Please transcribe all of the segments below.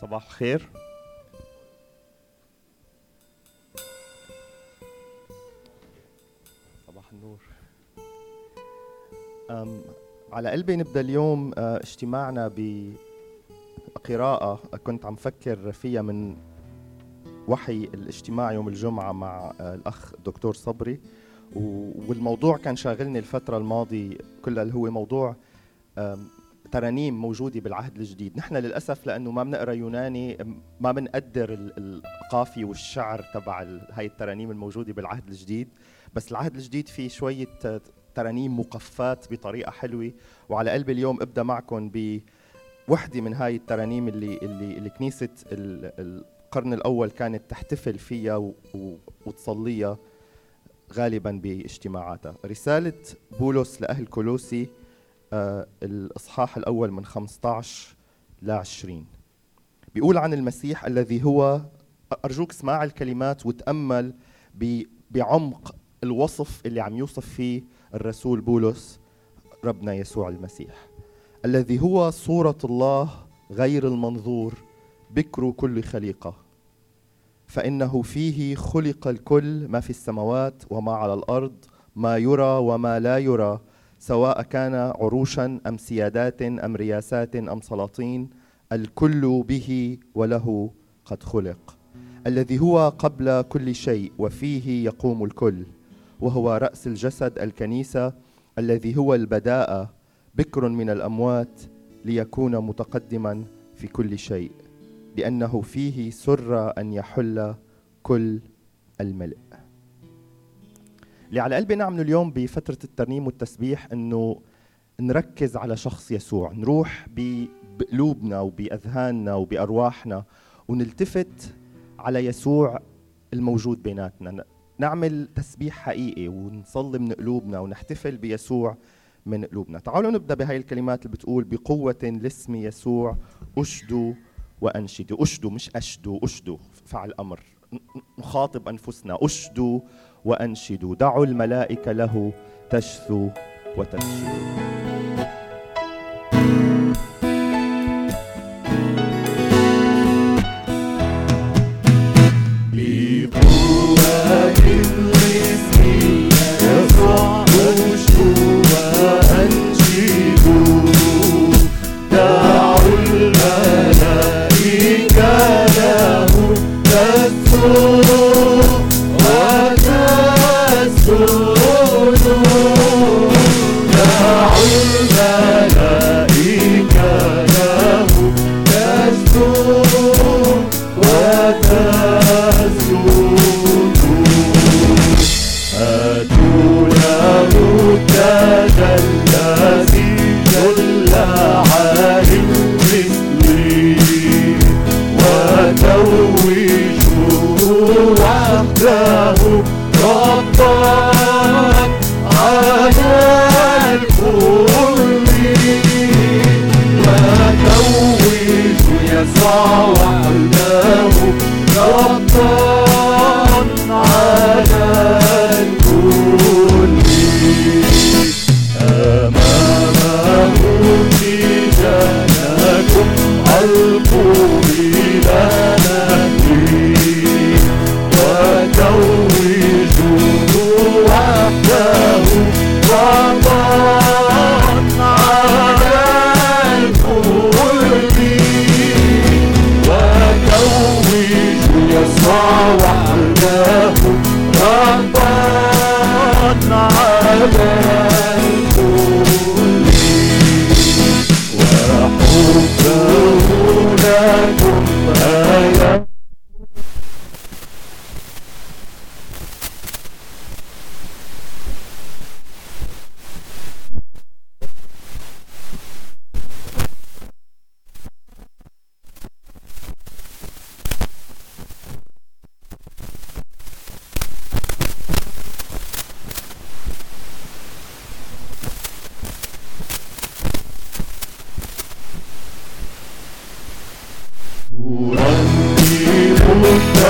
صباح الخير. صباح النور. أم على قلبي نبدأ اليوم آه، اجتماعنا بقراءة كنت عم فكر فيها من وحي الاجتماع يوم الجمعة مع آه، الأخ دكتور صبري. والموضوع كان شاغلني الفترة الماضية كلها اللي هو موضوع ترانيم موجوده بالعهد الجديد. نحن للأسف لأنه ما بنقرأ يوناني ما بنقدر القافية والشعر تبع هاي الترانيم الموجودة بالعهد الجديد. بس العهد الجديد فيه شوية ترانيم مقفات بطريقة حلوة. وعلى قلبي اليوم أبدأ معكم بوحده من هاي الترانيم اللي اللي, اللي كنيسة القرن الأول كانت تحتفل فيها وتصليها غالبا باجتماعاتها. رسالة بولس لأهل كولوسي الإصحاح الأول من 15 ل 20 بيقول عن المسيح الذي هو أرجوك اسمع الكلمات وتأمل بعمق الوصف اللي عم يوصف فيه الرسول بولس ربنا يسوع المسيح. الذي هو صورة الله غير المنظور بكر كل خليقة. فإنه فيه خلق الكل ما في السماوات وما على الأرض ما يرى وما لا يرى. سواء كان عروشا أم سيادات أم رياسات أم سلاطين الكل به وله قد خلق الذي هو قبل كل شيء وفيه يقوم الكل وهو رأس الجسد الكنيسة الذي هو البداءه بكر من الأموات ليكون متقدما في كل شيء لأنه فيه سر أن يحل كل الملء. اللي على قلبي نعمله اليوم بفترة الترنيم والتسبيح إنه نركز على شخص يسوع نروح بقلوبنا وبأذهاننا وبأرواحنا ونلتفت على يسوع الموجود بيناتنا. نعمل تسبيح حقيقي ونصلي من قلوبنا ونحتفل بيسوع من قلوبنا. تعالوا نبدأ بهاي الكلمات اللي بتقول بقوة لاسم يسوع أشدوا وأنشدوا. أشدوا مش أشدوا أشدوا. فعل أمر. نخاطب أنفسنا. أشدوا وأنشدوا. دعوا الملائكة له تشثو وتنشد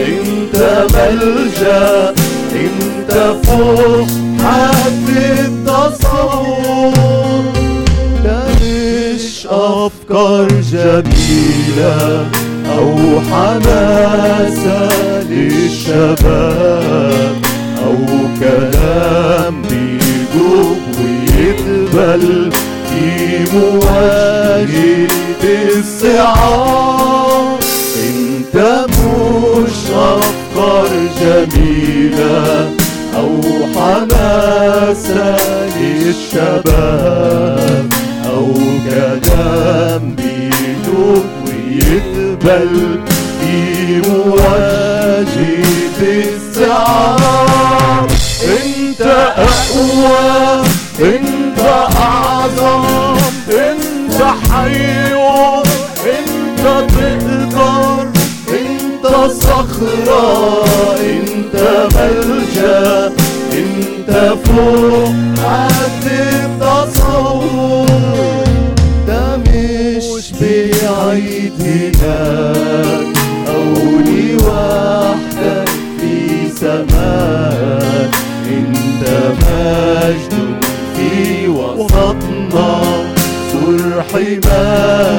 انت ملجأ انت فوق في التصور تنش افكار جميلة أو حماسة للشباب أو كلام بيدوب ويتبل في مواجهة الصعاب. انت أفكار جميلة أو حماسة للشباب أو كلام بيدوب ويقبل في مواجهة الزعام أنت أقوى أنت أعظم أنت حي أخرى أنت ملجأ أنت فوق عد التصور. ده مش بعيدك أو لوحدك في سماك. أنت مجد في وسطنا سر حماك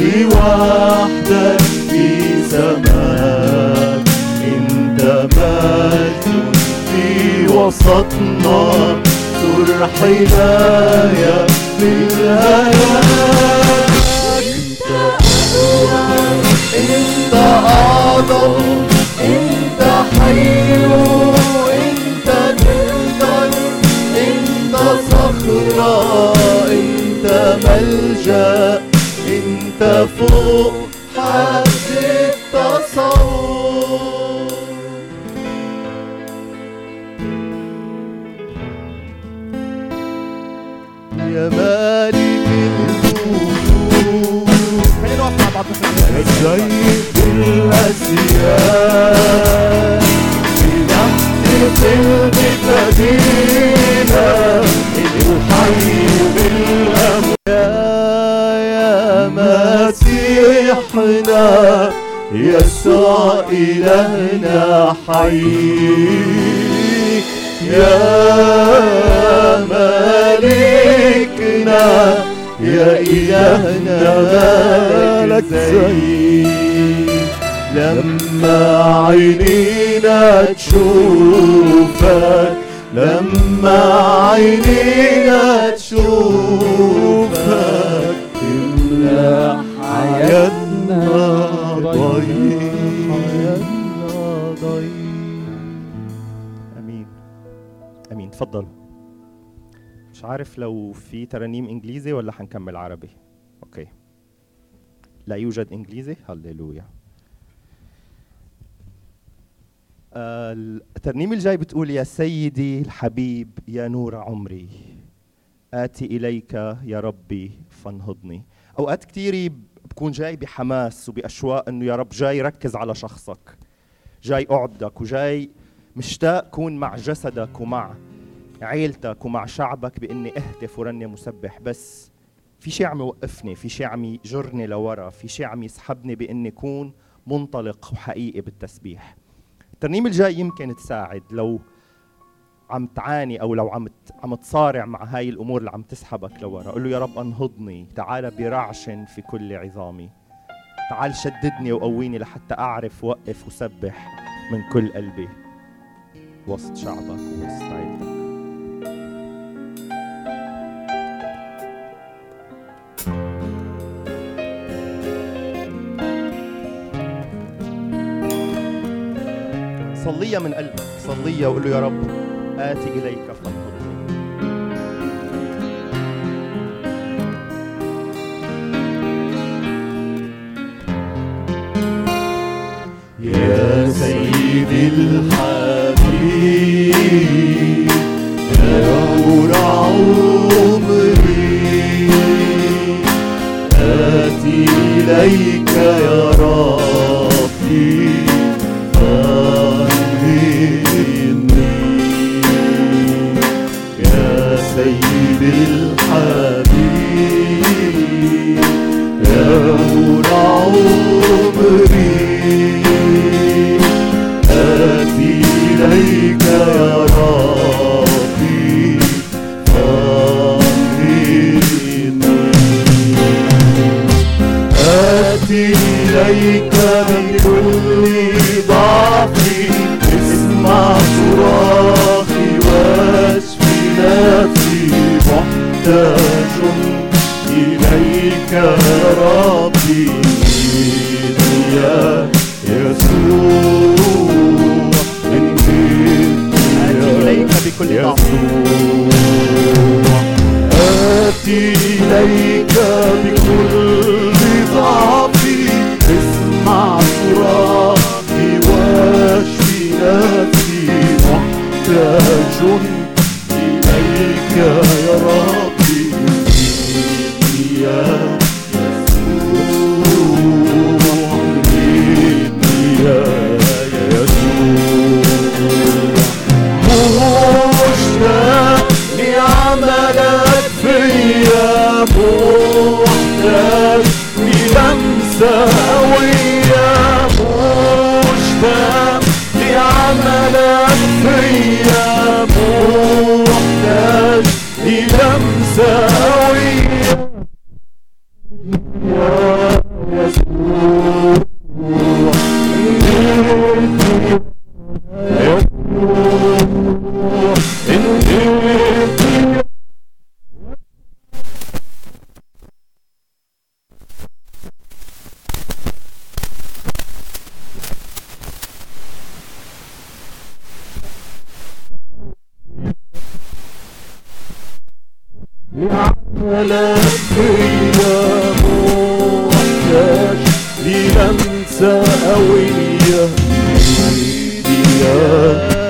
لي وحدك في زمان. انت مجد في وسطنا سر حماية بالآيات انت اقوى انت اعظم انت حي انت تقدر انت صخرة انت ملجأ. تفوق حد التصور يا مالك الملوك يا سيد الأسياد في نحن بنحتفل روحنا يسوع إلهنا حي. يا ملكنا يا إلهنا مالك زي لما عينينا تشوفك لما عينينا تشوفك تملا حياتنا تفضل مش عارف لو في ترانيم انجليزي ولا حنكمل عربي. okay. لا يوجد انجليزي؟ هللويا. آه، الترنيم الجاي بتقول يا سيدي الحبيب يا نور عمري آتي إليك يا ربي فانهضني. أوقات كثير بكون جاي بحماس وبأشواق إنه يا رب جاي أركز على شخصك. جاي أعبدك وجاي مشتاق كون مع جسدك ومع. عيلتك ومع شعبك بإني أهتف ورنم مسبح. بس في شيء عم يوقفني في شيء عم يجرني لورا في شيء عم يسحبني بإني أكون منطلق وحقيقي بالتسبيح. الترنيم الجاي يمكن تساعد لو عم تعاني أو لو عم عم تصارع مع هاي الأمور اللي عم تسحبك لورا. قل له يا رب أنهضني تعال برعش في كل عظامي. تعال شددني وقويني لحتى أعرف وقف وسبح من كل قلبي وسط شعبك ووسط عيلتك. صليها من قلبك. صليها وقول له يا رب آتي إليك فانهضني يا سيدي الحبيب يا نور عمري آتي إليك يا ربي سيدي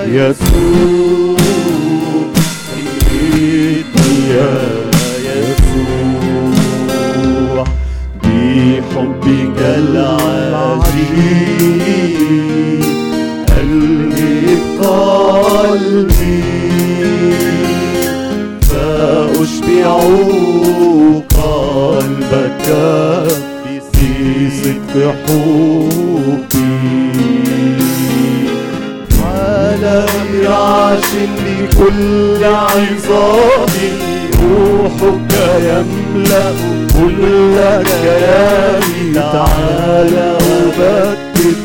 يسوع يا يسوع بحبك العجيب قلبي قلبي فأشبع قلبك في صدق حبي على مرعش بكل عظامي روحك يملأ كل كياني تعالى أبكر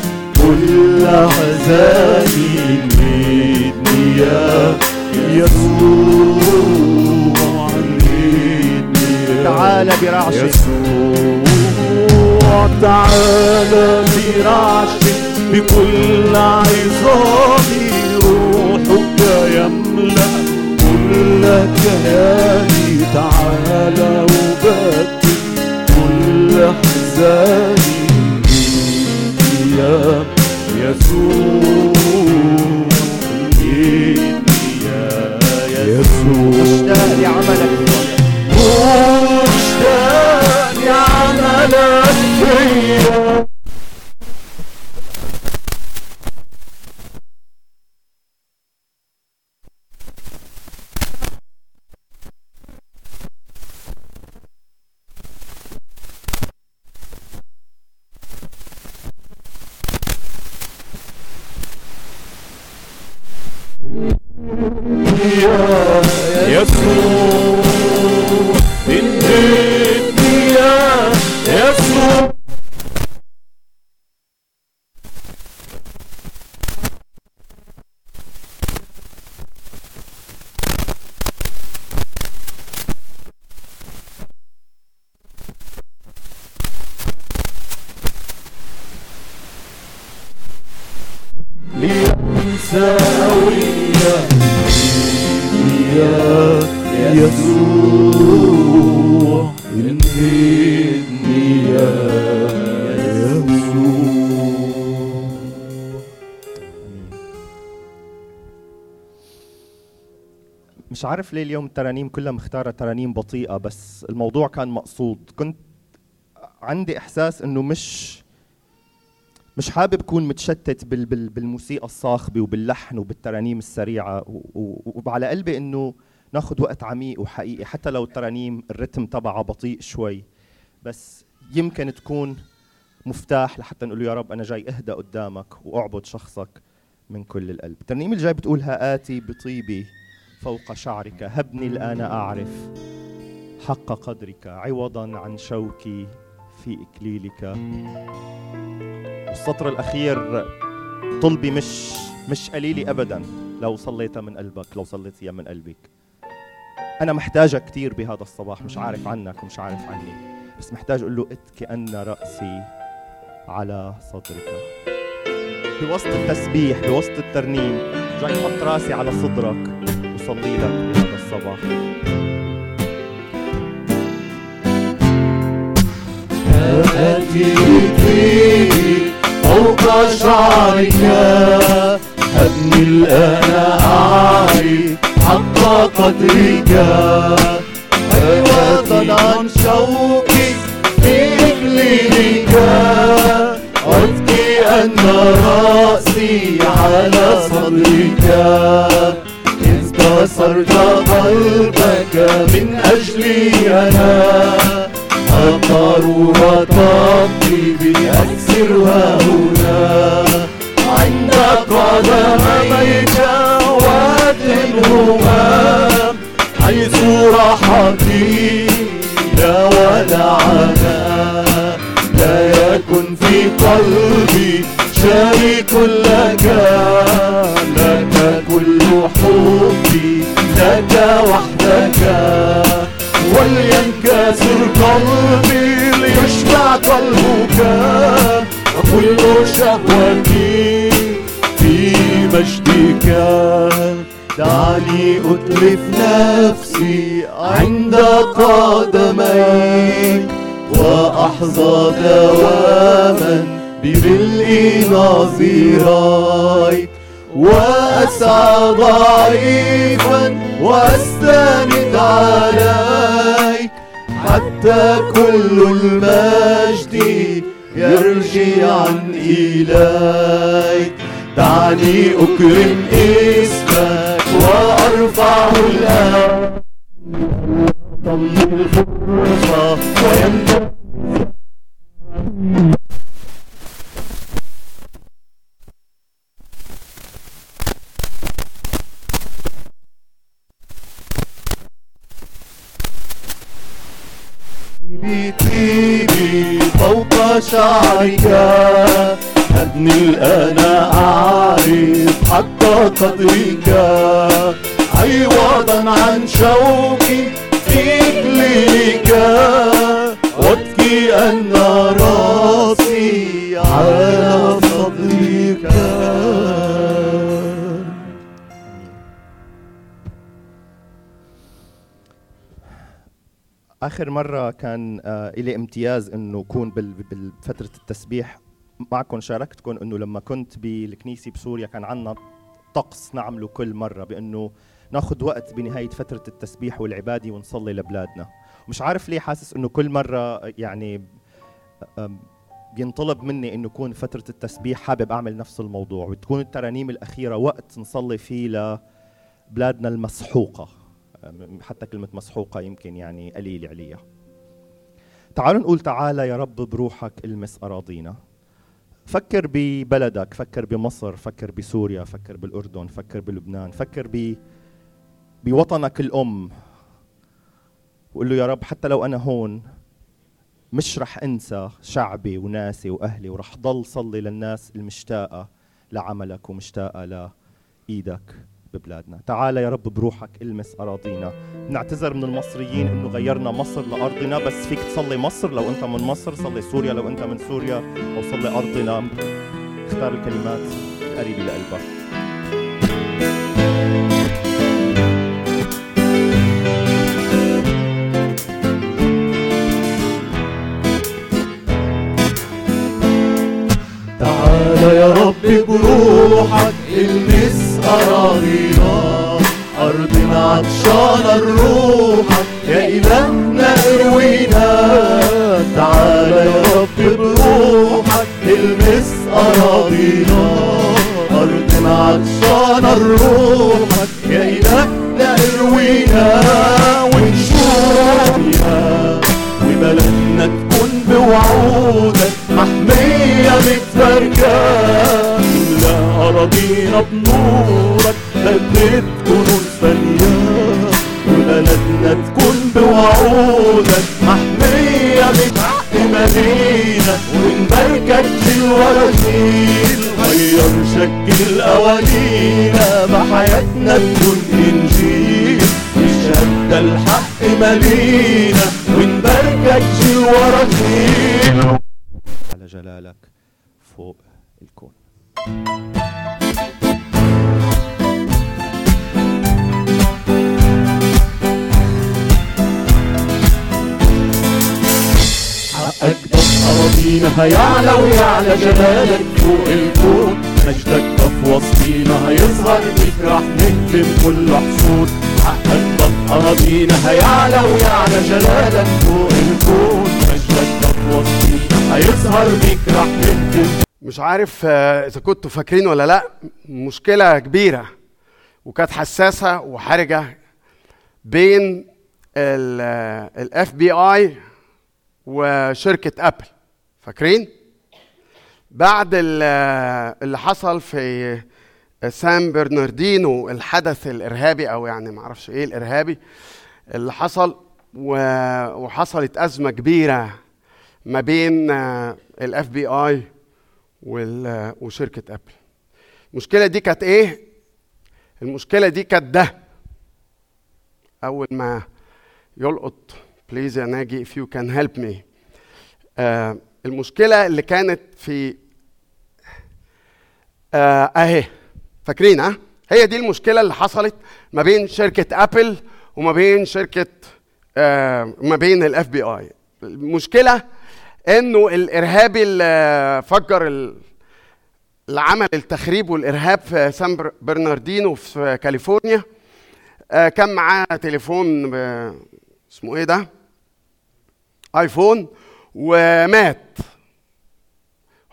كل أحزاني نيدني يا يسوع نيدني يا تعال برعش يسوع. تعالى برعش بكل عظامي كياني تعالى وبدل كل احزاني يا يسوع يا يسوع. مشتاق لعملك مشتاق لعملك فيا مش عارف ليه اليوم الترانيم كلها مختارة ترانيم بطيئة بس الموضوع كان مقصود. كنت عندي إحساس إنه مش مش حابب أكون متشتت بال بال بالموسيقى الصاخبة وباللحن وبالترانيم و- وعلى قلبي إنه ناخذ وقت عميق وحقيقي حتى لو الترانيم الرتم تبعها بطيء شوي. بس يمكن تكون مفتاح لحتى نقول يا رب أنا جاي أهدى قدامك وأعبد شخصك من كل القلب. الترنيم الجاي بتقول آتي بطيبي فوق شعرك. هبني الآن أعرف حق قدرك عوضا عن شوكي في إكليلك. والسطر الأخير طلبي مش مش قليلي أبدا. لو صليت من قلبك لو صليتيها من قلبك. أنا محتاجة كثير بهذا الصباح. مش عارف عنك ومش عارف عني. بس محتاج أقول له اتكي أن رأسي على صدرك. بوسط التسبيح بوسط الترنيم جاي أحط رأسي على صدرك. وصلي لك بهذا الصباح. آتي فوق شعرك أبني الآن أعرف حق قدرك عوضا عن شوقي في إكليلك أبكي أن رأسي على صدرك. كسرت قلبك من أجلي أنا. الضرورة تمضي بأكسرها هنا. عند قدميك وأدهنهما. حيث راحتي لا ودعنا لا يكن في قلبي شريك لك. لك كل حبي لك وحدك. ولينكسر قلبي ليشبع قلبك. وكل شهوتي في مجدك. دعني أتلف نفسي عند قدميك. وأحظى دواما بملء نظيريك وأسعى ضعيفا وأستند عليك حتى كل المجد يرجع إليك دعني أكرم اسمك وأرفع الآن. طلب الفرصة ويمتد بطيبي فوق شعرك أبني الآن أعرف حق قدرك. عوضا عن شوقي على آخر مرة كان آه لي امتياز إنه أكون بفتره التسبيح معكم شاركتكم إنه لما كنت بالكنيسة بسوريا كان عندنا طقس نعمله كل مرة بإنه ناخذ وقت بنهاية فترة التسبيح والعبادة ونصلي لبلادنا. مش عارف ليه حاسس إنه كل مرة يعني بينطلب مني إنه يكون فترة التسبيح حابب أعمل نفس الموضوع وتكون الترانيم الأخيرة وقت نصلي فيه لبلادنا المسحوقة. حتى كلمة مسحوقة يمكن يعني قليل عليها. تعالوا نقول تعالى يا رب بروحك المس أراضينا. فكر ببلدك فكر بمصر فكر بسوريا فكر بالأردن فكر بلبنان فكر ب بوطنك الأم. وقول له يا رب حتى لو أنا هون مش رح أنسى شعبي وناسي وأهلي ورح ضل صلي للناس المشتاقة لعملك ومشتاقة لإيدك ببلادنا. تعال يا رب بروحك المس أراضينا. نعتذر من المصريين إنه غيرنا مصر لأرضنا بس فيك تصلي مصر. لو أنت من مصر صلي سوريا لو أنت من سوريا أو صلي أرضنا. اختار الكلمات القريبة لقلبك. عارف آه، إذا كنتوا فاكرين ولا لأ مشكلة كبيرة وكانت حساسة وحرجة بين ال FBI وشركة أبل. فاكرين؟ بعد ال- اللي حصل في سان برناردينو الحدث الإرهابي أو يعني ما أعرفش إيه الإرهابي اللي حصل وحصلت أزمة كبيرة ما بين ال FBI وشركة ابل المشكلة دي كانت إيه؟ المشكلة دي كانت ده. أول ما يلقط please يا ناجي if you can help me. آه المشكلة اللي كانت في آه أهي. فاكرين ها؟ هي دي المشكلة اللي حصلت ما بين شركة ابل وما بين شركة آه ما بين ال FBI المشكلة إنه الارهابي اللي فجر ال- اللي عمل التخريب والإرهاب في سان بر- برناردينو في كاليفورنيا. آه، كان معاه تليفون ب- اسمه إيه ده؟ آيفون ومات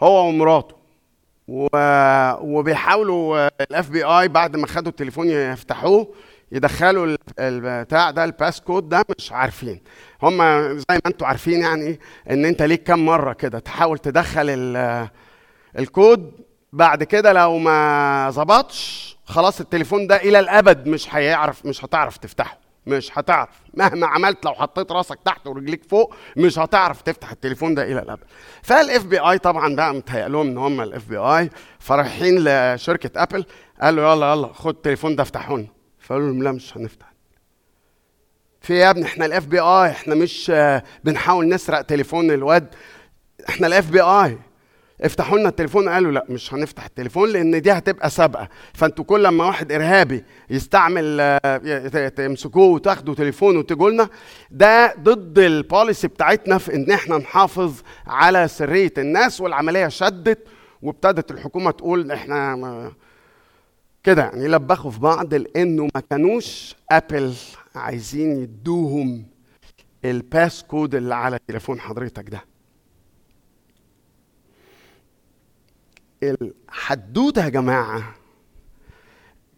هو ومراته. و- وبيحاولوا ال FBI بعد ما خدوا التليفون يفتحوه يدخلوا ال- البتاع ده ال passcode ده مش عارفين. هم زي ما أنتم عارفين يعني ان انت ليك كام مرة كده. تحاول تدخل ال- الكود بعد كده لو ما ظبطش خلاص التليفون ده إلى الأبد مش هيعرف مش هتعرف تفتحه. مش هتعرف. مهما عملت لو حطيت راسك تحت ورجليك فوق مش هتعرف تفتح التليفون ده إلى الأبد. فال FBI طبعا بقى متهيأ لهم إن هم ال FBI فرايحين لشركة ابل قالوا يلا يلا خد التليفون ده افتحوا لنا. فقالوا لهم لا مش هنفتح. في إيه يا ابني؟ إحنا ال FBI إحنا مش بنحاول نسرق تليفون الواد. إحنا ال FBI افتحوا لنا التليفون. قالوا لا مش هنفتح التليفون لأن دي هتبقى سابقة. فأنتوا كل لما واحد إرهابي يستعمل تمسكوه وتاخدوا تليفونه وتجوا لنا ده ضد ال policy بتاعتنا في إن إحنا نحافظ على سرية الناس والعملية شدت وابتدت الحكومة تقول إحنا ما- كده يعني لبخوا في بعض لأنه ما كانوش ابل عايزين يدوهم ال passcode اللي على تليفون حضرتك ده. الحدوتة يا جماعة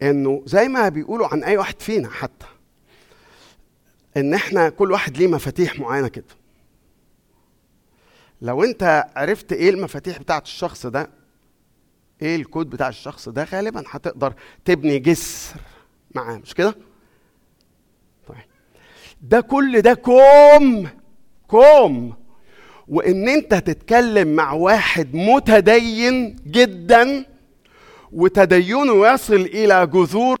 إنه زي ما بيقولوا عن أي واحد فينا حتى إن إحنا كل واحد ليه مفاتيح معينة كده. لو أنت عرفت إيه المفاتيح بتاعت الشخص ده إيه الكود بتاع الشخص ده غالبا هتقدر تبني جسر معاه مش كده؟ ده كل ده كوم. كوم. وإن أنت تتكلم مع واحد متدين جدا وتدينه يصل إلى جذور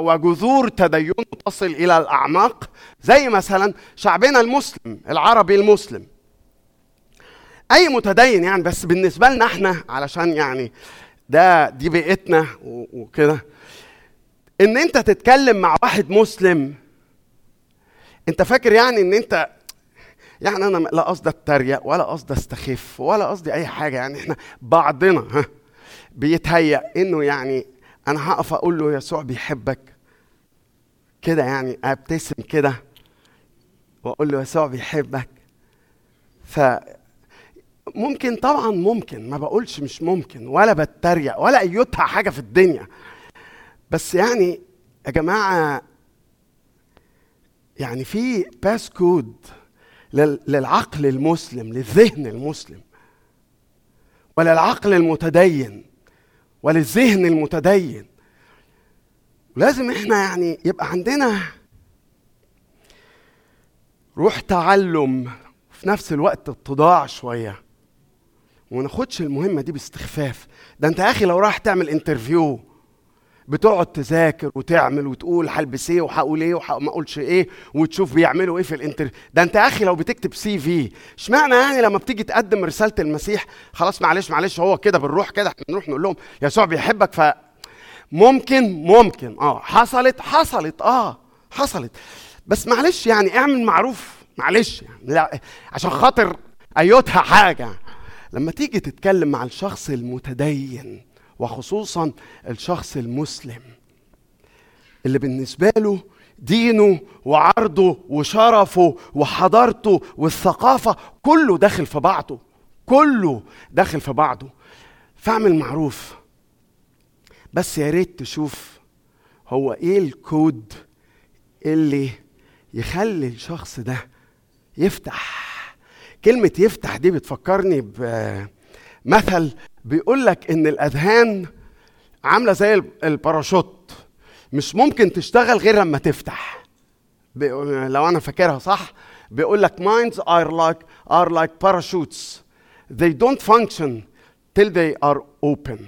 وجذور تدينه تصل إلى الأعماق زي مثلا شعبنا المسلم العربي المسلم. أي متدين يعني بس بالنسبة لنا إحنا علشان يعني ده دي بيئتنا وكده. إن أنت تتكلم مع واحد مسلم انت فاكر يعني ان انت يعني أنا لا قصدي اتريق ولا قصدي استخف ولا قصدي اي حاجة يعني إحنا بعضنا ها بيتهيأ انه يعني أنا هقف أقول له يسوع بيحبك كده يعني ابتسم كده واقول له يسوع بيحبك. ف ممكن طبعا ممكن ما بقولش مش ممكن ولا بتريق ولا ايتها حاجة في الدنيا. بس يعني يا جماعة يعني في باس كود لل- للعقل المسلم للذهن المسلم وللعقل المتدين وللذهن المتدين. لازم إحنا يعني يبقى عندنا روح تعلم في نفس الوقت اتضاع شوية. وما ناخدش المهمة دي باستخفاف. ده انت يا أخي لو راح تعمل interview بتقعد تذاكر وتعمل وتقول هلبس إيه وهقول إيه وما اقولش إيه وتشوف بيعملوا إيه في ال inter ده انت يا أخي لو بتكتب CV اشمعنى يعني لما بتيجي تقدم رسالة المسيح خلاص معلش معلش هو كده بنروح كده بنروح نقول لهم يسوع بيحبك ف ممكن ممكن آه حصلت حصلت آه حصلت بس معلش يعني اعمل معروف معلش يعني لا عشان خاطر أيوتها حاجة لما تيجي تتكلم مع الشخص المتدين وخصوصا الشخص المسلم اللي بالنسبة له دينه وعرضه وشرفه وحضارته والثقافة كله داخل في بعضه كله داخل في بعضه. فاعمل معروف. بس يا ريت تشوف هو إيه الكود اللي يخلي الشخص ده يفتح. كلمة يفتح دي بتفكرني بمثل بيقول لك إن الأذهان عاملة زي الباراشوت مش ممكن تشتغل غير لما تفتح. لو أنا فاكرها صح بيقول لك minds are like are like parachutes. They don't function till they are open.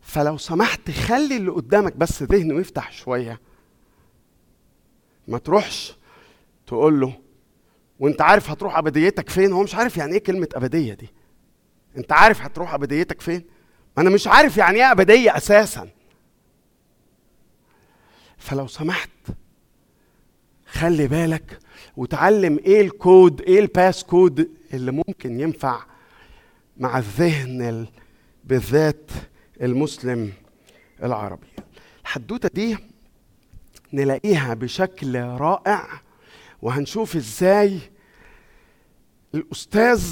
فلو سمحت خلي اللي قدامك بس ذهنه يفتح شوية. ما تروحش تقول له وأنت عارف هتروح أبديتك فين؟ هو مش عارف يعني إيه كلمة أبدية دي. انت عارف هتروح أبديتك فين؟ أنا مش عارف يعني إيه أبدية أساسا. فلو سمحت خلي بالك وتعلم إيه الكود إيه ال passcode اللي ممكن ينفع مع الذهن ال- بالذات المسلم العربي. الحدوتة دي نلاقيها بشكل رائع وهنشوف إزاي الأستاذ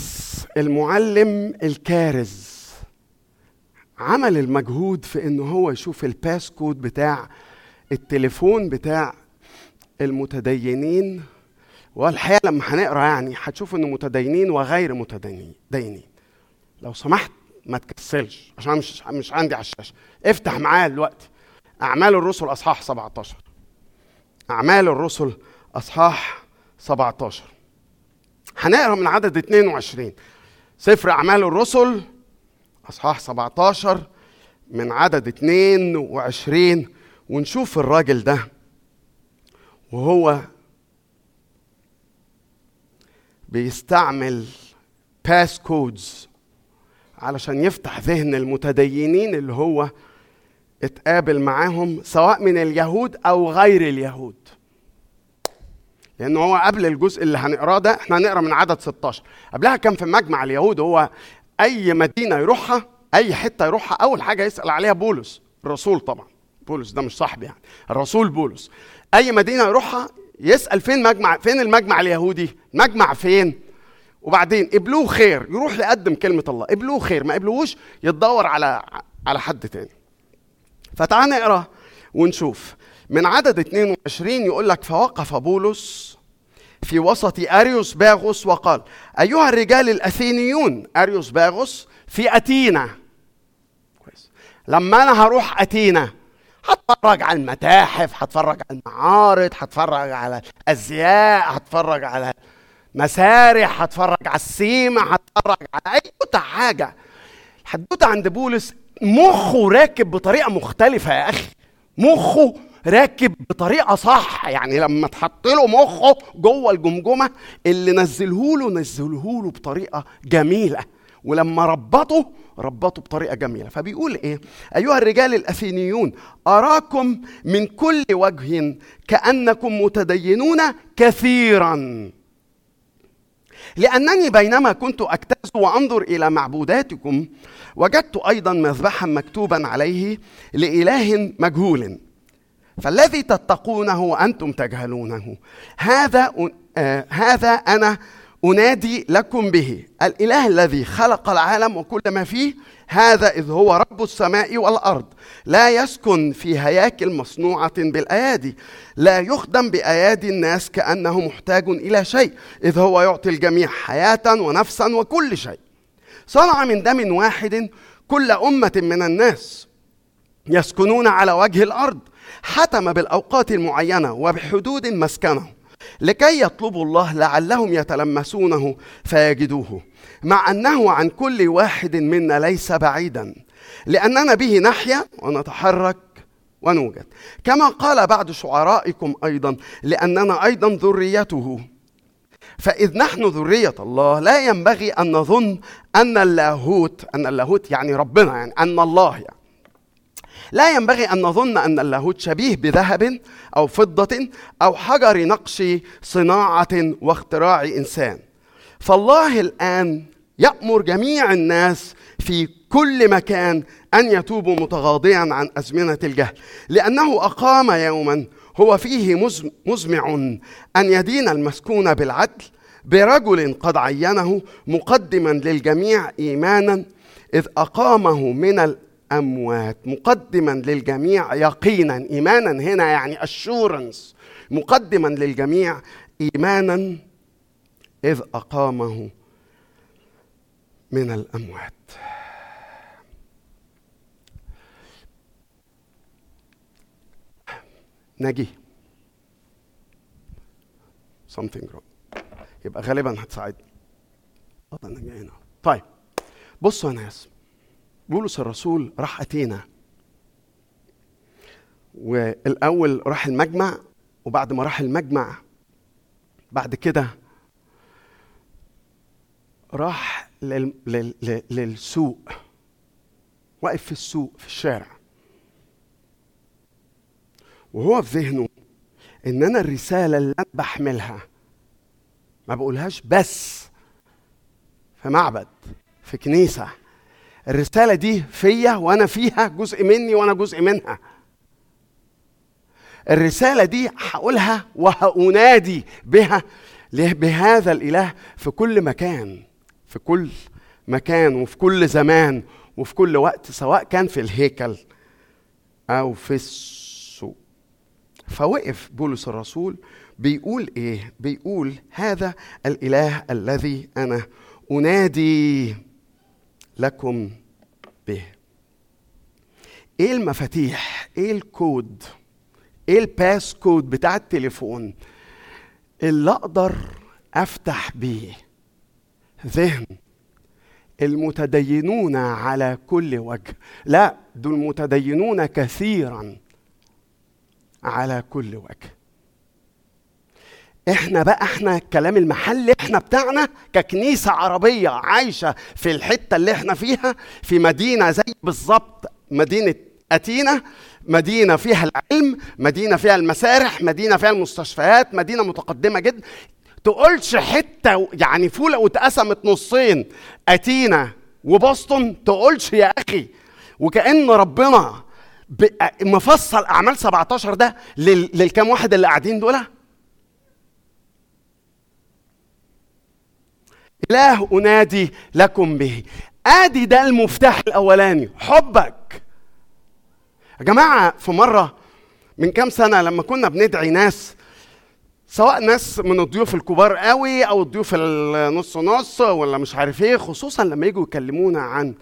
المعلم الكارز عمل المجهود في إنه هو يشوف ال passcode بتاع التليفون بتاع المتدينين والحقيقة لما هنقرأ يعني هتشوف إنه متدينين وغير متدينين دينين. لو سمحت ما تكسلش عشان مش مش عندي على الشاشة. افتح معايا دلوقتي. أعمال الرسل أصحاح 17 أعمال الرسل أصحاح 17 هنقرأ من عدد 22 سفر أعمال الرسل أصحاح 17 من عدد 22 ونشوف الراجل ده. وهو بيستعمل passcodes علشان يفتح ذهن المتدينين اللي هو اتقابل معاهم سواء من اليهود أو غير اليهود. لأن هو قبل الجزء اللي هنقراه ده إحنا هنقرا من عدد 16 قبلها كان في مجمع اليهود هو أي مدينة يروحها أي حتة يروحها أول حاجة يسأل عليها بولس الرسول طبعا. بولس ده مش صاحبي يعني الرسول بولس. أي مدينة يروحها يسأل فين مجمع فين المجمع اليهودي؟ مجمع فين؟ وبعدين قبلوه خير يروح يقدم كلمة الله. قبلوه خير ما قبلوهوش يتدور على على حد تاني. فتعال نقرا ونشوف. من عدد 22 يقول لك فوقف بولس في وسط أريوس باغوس وقال أيها الرجال الأثينيون أريوس باغوس في أتينا. كويس. لما أنا هروح أتينا هتفرج على المتاحف هتفرج على المعارض هتفرج على الازياء هتفرج على مسارح هتفرج على السيما هتفرج على أي حاجة. الحدوته عند بولس مخه راكب بطريقة مختلفة يا أخي. مخه راكب بطريقة صح. يعني لما تحط له مخه جوه الجمجمة اللي نزله له نزله له بطريقة جميلة. ولما ربطه ربطه بطريقة جميلة. فبيقول إيه؟ أيها الرجال الأثينيون أراكم من كل وجه كأنكم متدينون كثيرا. لأنني بينما كنت أجتاز وأنظر إلى معبوداتكم وجدت أيضا مذبحا مكتوبا عليه لإله مجهول. فالذي تتقونه وأنتم تجهلونه. هذا آه هذا أنا أنادي لكم به. الإله الذي خلق العالم وكل ما فيه هذا إذ هو رب السماء والأرض. لا يسكن في هياكل مصنوعة بالأيادي. لا يخدم بأيادي الناس كأنه محتاج إلى شيء إذ هو يعطي الجميع حياة ونفسا وكل شيء. صنع من دم واحد كل أمة من الناس يسكنون على وجه الأرض. حتم بالأوقات المعينة وبحدود مسكنة. لكي يطلبوا الله لعلهم يتلمسونه فيجدوه مع أنه عن كل واحد منا ليس بعيدا. لاننا به نحيا ونتحرك ونوجد. كما قال بعض شعرائكم أيضا لأننا أيضا ذريته. فإذ نحن ذرية الله لا ينبغي أن نظن أن اللاهوت أن اللاهوت يعني ربنا يعني أن الله يعني. لا ينبغي أن نظن أن اللاهوت شبيه بذهب أو فضة أو حجر نقش صناعة واختراع إنسان. فالله الآن يأمر جميع الناس في كل مكان أن يتوبوا متغاضيا عن أزمنة الجهل لأنه أقام يوما هو فيه مزمع أن يدين المسكون بالعدل برجل قد عينه مقدما للجميع ايمانا إذ أقامه من الاموات مقدما للجميع يقينا ايمانا هنا يعني اشورنس مقدما للجميع ايمانا إذ أقامه من الأموات. نجي. Something wrong. يبقى غالبا هتساعدني. طيب. بصوا يا ناس. بولس الرسول راح اتينا والأول راح المجمع وبعد ما راح المجمع بعد كده راح لل... لل... للسوق. واقف في السوق في الشارع. وهو في ذهنه إن أنا الرسالة اللي أنا بحملها ما بقولهاش بس في معبد في كنيسة. الرسالة دي فيا وأنا فيها جزء مني وأنا جزء منها. الرسالة دي هقولها وهأنادي بها بهذا الإله في كل مكان في كل مكان وفي كل زمان وفي كل وقت سواء كان في الهيكل أو في السوق. فوقف بولس الرسول بيقول إيه؟ بيقول هذا الإله الذي أنا أنادي. لكم به. إيه المفاتيح؟ إيه الكود؟ إيه ال passcode بتاع التليفون اللي أقدر أفتح بيه؟ ذهن. المتدينون على كل وجه. لا دول متدينون كثيرا على كل وجه. إحنا بقى إحنا الكلام المحلي إحنا بتاعنا ككنيسة عربية عايشة في الحتة اللي إحنا فيها في مدينة زي بالظبط مدينة أتينا مدينة فيها العلم مدينة فيها المسارح مدينة فيها المستشفيات مدينة متقدمة جدا. تقولش حتة يعني فولة واتقسمت نصين أتينا وبoston تقولش يا أخي وكأن ربنا مفصل أعمال 17 ده لل- للكام واحد اللي قاعدين دول؟ اله أنادي لكم به. آدي ده المفتاح الأولاني. حبك. يا جماعة في مرة من كام سنة لما كنا بندعي ناس سواء ناس من الضيوف الكبار قوي أو الضيوف النص نص ولا مش عارف إيه خصوصا لما يجوا يكلمونا عن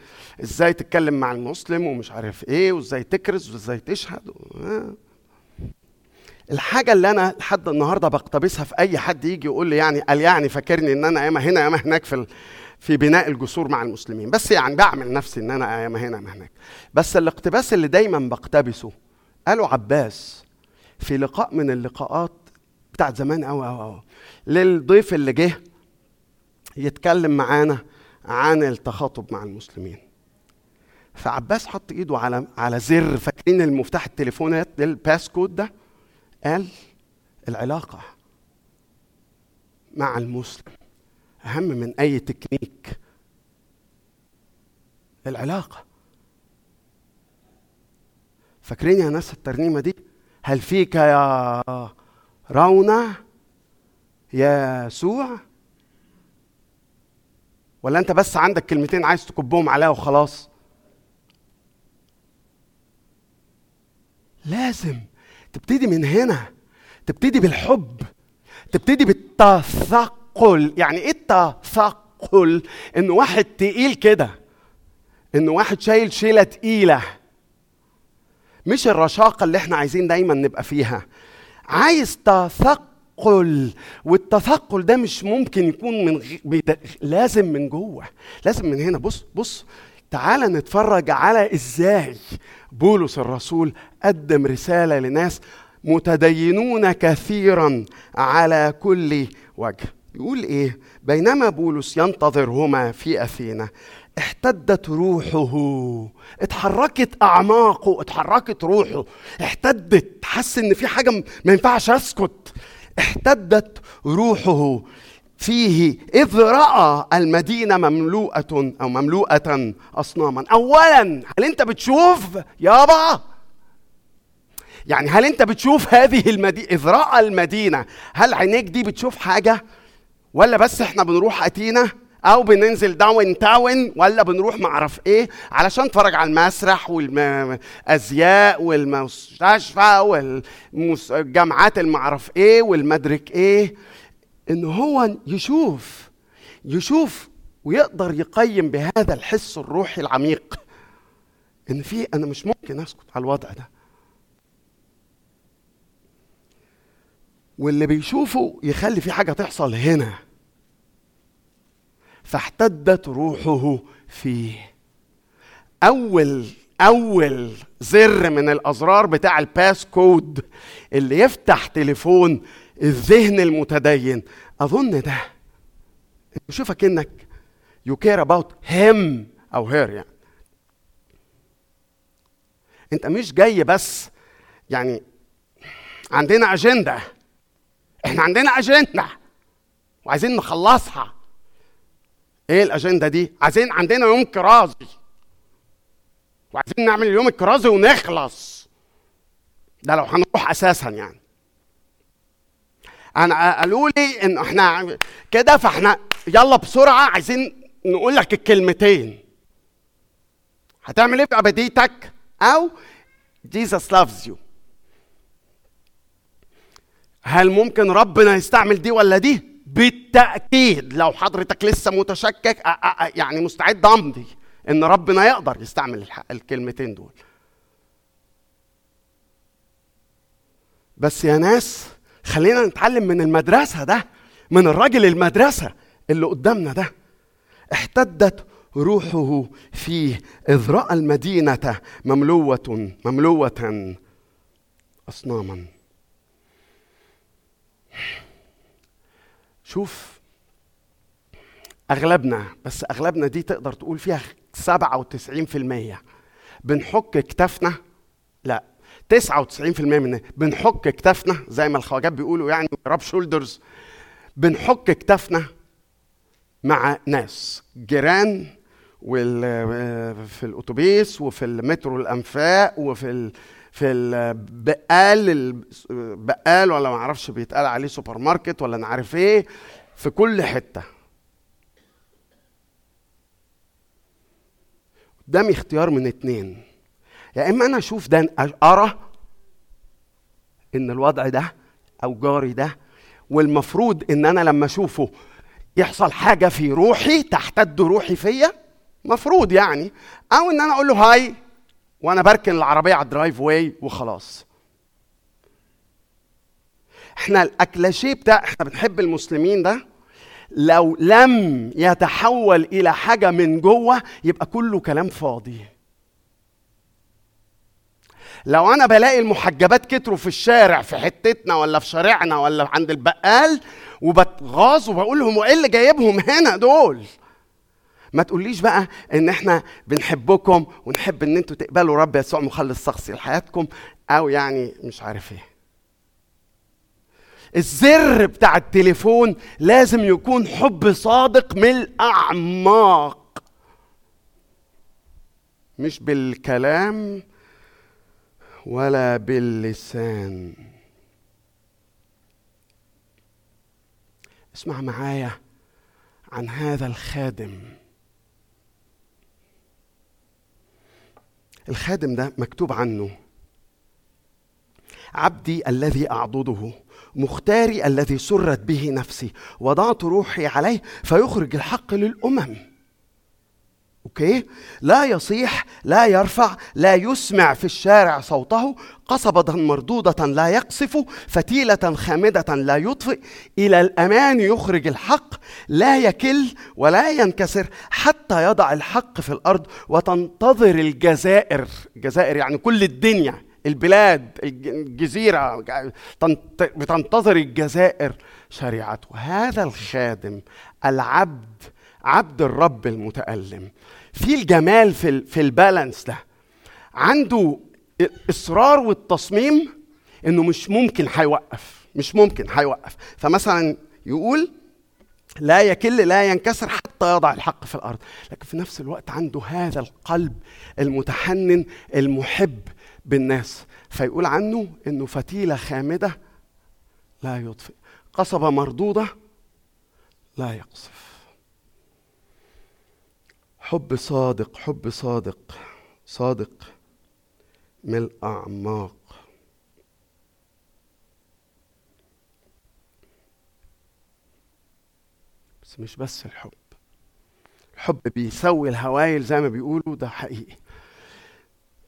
إزاي تتكلم مع المسلم ومش عارف إيه وإزاي تكرز وإزاي تشهد. آه. الحاجة اللي أنا لحد النهارده بقتبسها في أي حد يجي يقول لي يعني قال يعني فاكرني إن أنا ياما هنا ياما هناك في في بناء الجسور مع المسلمين. بس يعني بعمل نفسي إن أنا ياما هنا ياما هناك. بس الاقتباس اللي دايما بقتبسه قاله عباس في لقاء من اللقاءات بتاعت زمان قوي قوي قوي للضيف اللي جه يتكلم معانا عن التخاطب مع المسلمين. فعباس حط إيده على على زر فاكرين المفتاح التليفونات الباسكود ده؟ قال العلاقة مع المسلم أهم من أي تكنيك. العلاقة. فاكرين يا ناس الترنيمة دي؟ هل فيك يا رونا يا يسوع ولا أنت بس عندك كلمتين عايز تكبهم عليها وخلاص؟ لازم. تبتدي من هنا تبتدي بالحب تبتدي بالتثقل. يعني إيه التثقل؟ إن واحد تقيل كده إن واحد شايل شيلة تقيلة. مش الرشاقة اللي إحنا عايزين دايما نبقى فيها. عايز تثقل والتثقل ده مش ممكن يكون من غ... بيد... لازم من جوه لازم من هنا. بص بص تعال نتفرج على إزاي بولس الرسول قدم رسالة لناس متدينون كثيرا على كل وجه. يقول إيه؟ بينما بولس ينتظرهما في أثينا احتدت روحه اتحركت أعماقه اتحركت روحه احتدت حس إن في حاجة ما ينفعش أسكت احتدت روحه. فيه إذ رأى المدينة مملوءة أو مملوءة أصناما. أولا هل أنت بتشوف يابا يعني هل أنت بتشوف هذه المدينة إذ رأى المدينة هل عينيك دي بتشوف حاجة؟ ولا بس إحنا بنروح أتينا؟ أو بننزل داون تاون؟ ولا بنروح معرف إيه؟ علشان نتفرج على المسرح والأزياء والمستشفى والجامعات المعرف إيه؟ والمدرك إيه؟ إن هو يشوف يشوف ويقدر يقيم بهذا الحس الروحي العميق. إن في أنا مش ممكن أسكت على الوضع ده. واللي بيشوفه يخلي في حاجة تحصل هنا. فاحتدت روحه فيه. أول أول زر من الأزرار بتاع الباس كود اللي يفتح تليفون الذهن المتدين. أظن ده. شوفك إنك you care about him أو her يعني. أنت مش جاي بس يعني عندنا أجندة. إحنا عندنا أجندة. وعايزين نخلصها. إيه الأجندة دي؟ عايزين عندنا يوم كرازي. وعايزين نعمل اليوم الكرازي ونخلص. ده لو هنروح أساسا يعني. أنا قالوا لي إن إحنا كده فإحنا يلا بسرعة عايزين نقول لك الكلمتين. هتعمل إيه في ابديتك أو Jesus loves you هل ممكن ربنا يستعمل دي ولا دي؟ بالتأكيد. لو حضرتك لسه متشكك يعني مستعد امضي إن ربنا يقدر يستعمل الكلمتين دول. بس يا ناس خلينا نتعلم من المدرسة ده من الراجل المدرسة اللي قدامنا ده. احتدت روحه فيه إذ رأى المدينة مملوة مملوة أصناما. شوف أغلبنا بس أغلبنا دي تقدر تقول فيها 97% بنحك كتافنا؟ لا. 99% من بنحك كتافنا زي ما الخواجات بيقولوا يعني rub shoulders بنحك كتافنا مع ناس. جيران في الأتوبيس وفي المترو الأنفاق وفي ال في البقال البقال ولا ما أعرفش بيتقال عليه سوبر ماركت ولا أنا عارف إيه في كل حتة. قدامي اختيار من اتنين. يا إما أنا أشوف ده أرى إن الوضع ده أو جاري ده والمفروض إن أنا لما أشوفه يحصل حاجة في روحي تحتد روحي فيا مفروض يعني أو إن أنا أقول له hi وأنا بركن العربية على ال driveway وخلاص. إحنا الاكلاشيه بتاع إحنا بنحب المسلمين ده لو لم يتحول إلى حاجة من جوه يبقى كله كلام فاضي. لو أنا بلاقي المحجبات كتروا في الشارع في حتتنا ولا في شارعنا ولا عند البقال وبتغاظ وبقول لهم وإيه اللي جايبهم هنا دول؟ ما تقوليش بقى إن إحنا بنحبكم ونحب إن أنتوا تقبلوا رب يسوع مخلص شخصي لحياتكم أو يعني مش عارف إيه. الزر بتاع التليفون لازم يكون حب صادق من الأعماق مش بالكلام ولا باللسان. اسمع معايا عن هذا الخادم. الخادم ده مكتوب عنه. عبدي الذي أعضده مختاري الذي سرت به نفسي وضعت روحي عليه فيخرج الحق للأمم. أوكي؟ لا يصيح لا يرفع لا يسمع في الشارع صوته قصبة مردودة لا يقصف فتيلة خامدة لا يطفئ. إلى الأمان يخرج الحق لا يكل ولا ينكسر حتى يضع الحق في الأرض وتنتظر الجزائر. الجزائر يعني كل الدنيا البلاد الجزيرة بتنتظر الجزائر شريعته. هذا الخادم العبد عبد الرب المتألم. في الجمال في في البالانس ده. عنده الاصرار والتصميم إنه مش ممكن هيوقف مش ممكن هيوقف. فمثلا يقول لا يكل لا ينكسر حتى يضع الحق في الأرض. لكن في نفس الوقت عنده هذا القلب المتحنن المحب بالناس. فيقول عنه إنه فتيلة خامدة لا يطفئ قصبة مردودة لا يقصف. حب صادق حب صادق صادق من الأعماق. بس مش بس الحب الحب بيسوي الهوايل زي ما بيقولوا ده حقيقي.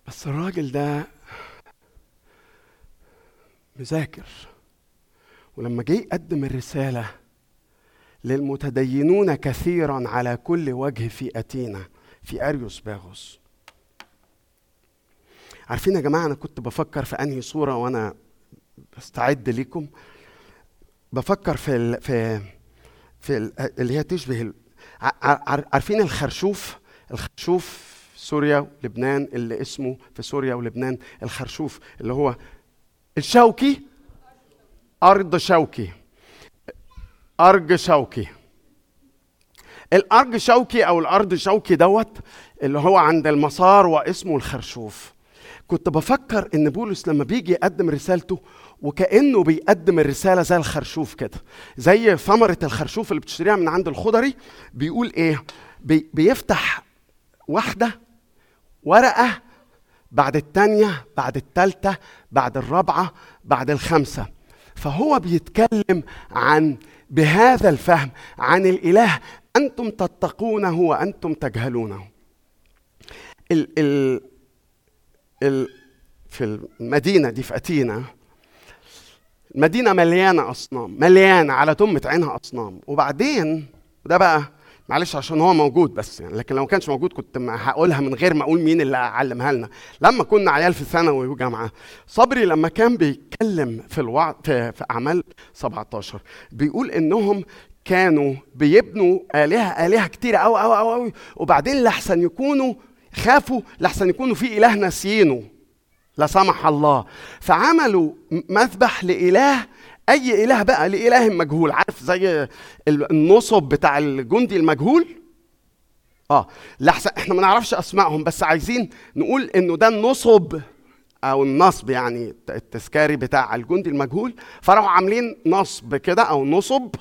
بس الراجل ده مذاكر ولما جه يقدم الرسالة للمتدينون كثيرا على كل وجه في أتينا في أريوس باغوس. عارفين يا جماعة أنا كنت بفكر في أنهي صورة وأنا بستعد لكم بفكر في ال في في ال اللي هي تشبه عارفين الخرشوف؟ الخرشوف سوريا ولبنان اللي اسمه في سوريا ولبنان الخرشوف اللي هو الشوكي؟ أرض شوكي. أرض شوكي. الأرض شوكي أو الأرض شوكي دوت اللي هو عند المسار واسمه الخرشوف. كنت بفكر إن بولس لما بيجي يقدم رسالته وكأنه بيقدم الرسالة زي الخرشوف كده زي ثمرة الخرشوف اللي بتشتريها من عند الخضري بيقول إيه؟ بي بيفتح واحدة ورقة بعد الثانية بعد الثالثه بعد الرابعة بعد الخامسة. فهو بيتكلم عن بهذا الفهم عن الإله أنتم تتقونه وأنتم تجهلونه. ال ال ال في المدينة دي في أتينا المدينة مليانة أصنام مليانة على تمه عينها أصنام. وبعدين وده بقى معلش عشان هو موجود بس يعني لكن لو ما كانش موجود كنت هقولها من غير ما أقول مين اللي علمها لنا. لما كنا عيال في ثانوي وجامعة صبري لما كان بيتكلم في الوعد في, في أعمال 17 بيقول إنهم كانوا بيبنوا آلهة آلهة كتيرة أوي أوي أوي أوي وبعدين لحسن يكونوا خافوا لحسن يكونوا في إله ناسيينه لا سمح الله. فعملوا مذبح لإله أي إله بقى لإله مجهول؟ عارف زي النصب بتاع الجندي المجهول؟ آه لحسن إحنا ما نعرفش أسمائهم بس عايزين نقول إنه ده النصب أو النصب يعني التذكاري بتاع الجندي المجهول. فراحوا عاملين نصب كده أو نصب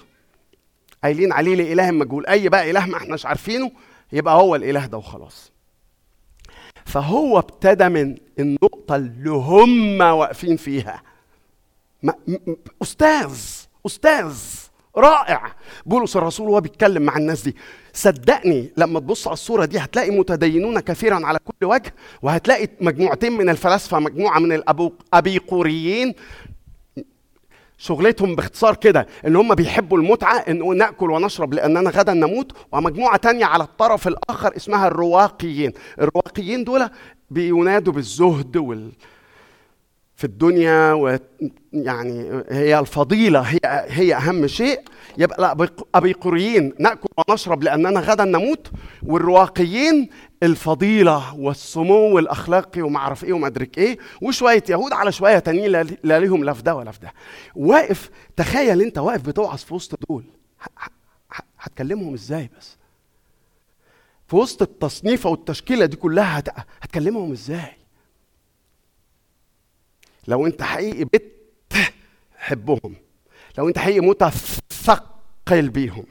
قايلين عليه لإله مجهول. أي بقى إله ما إحناش عارفينه يبقى هو الإله ده وخلاص. فهو ابتدى من النقطة اللي هم واقفين فيها. أستاذ أستاذ رائع. بولس الرسول وهو بيتكلم مع الناس دي. صدقني لما تبص على الصورة دي هتلاقي متدينون كثيرا على كل وجه وهتلاقي مجموعتين من الفلاسفة مجموعة من الابيقوريين شغلتهم باختصار كده إن هم بيحبوا المتعة انه نأكل ونشرب لأننا غدا نموت. ومجموعة تانية على الطرف الآخر اسمها الرواقيين. الرواقيين دول بينادوا بالزهد وال في الدنيا ويعني هي الفضيلة هي هي أهم شيء. يبقى أبيقوريين نأكل ونشرب لأننا غدا نموت. والرواقيين الفضيلة والسمو الأخلاقي وما أعرف إيه وما أدرك إيه. وشوية يهود على شوية تانيين لا ليهم لا في ده ولا في ده. واقف تخيل أنت واقف بتوعظ في وسط دول. هتكلمهم إزاي بس؟ في وسط التصنيفة والتشكيلة دي كلها هت- هتكلمهم إزاي؟ لو انت حقيقي بتحبهم لو انت حقيقي متثقل بيهم.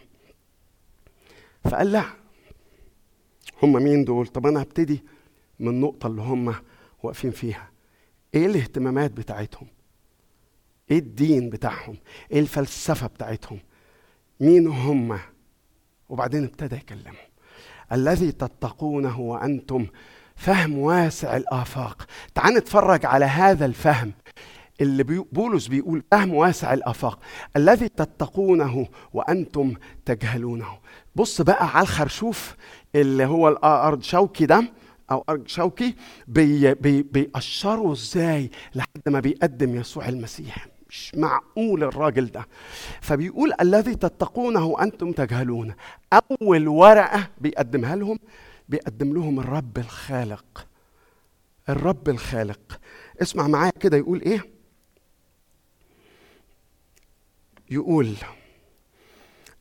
فقال لا هم مين دول؟ طب أنا هبتدي من النقطة اللي هم واقفين فيها. إيه الاهتمامات بتاعتهم؟ إيه الدين بتاعهم؟ إيه الفلسفة بتاعتهم؟ مين هم؟ وبعدين ابتدى يكلمهم. الذي تتقونه وأنتم فهم واسع الآفاق. تعال نتفرج على هذا الفهم. اللي بولس بيقول فهم واسع الآفاق. الذي تتقونه وأنتم تجهلونه. بص بقى على الخرشوف اللي هو الأرض شوكي ده أو أرض شوكي بي بي بيأشروا إزاي لحد ما بيقدم يسوع المسيح. مش معقول الراجل ده. فبيقول الذي تتقونه وأنتم تجهلون. أول ورقة بيقدمها لهم بيقدم لهم الرب الخالق. الرب الخالق. اسمع معايا كده يقول إيه؟ يقول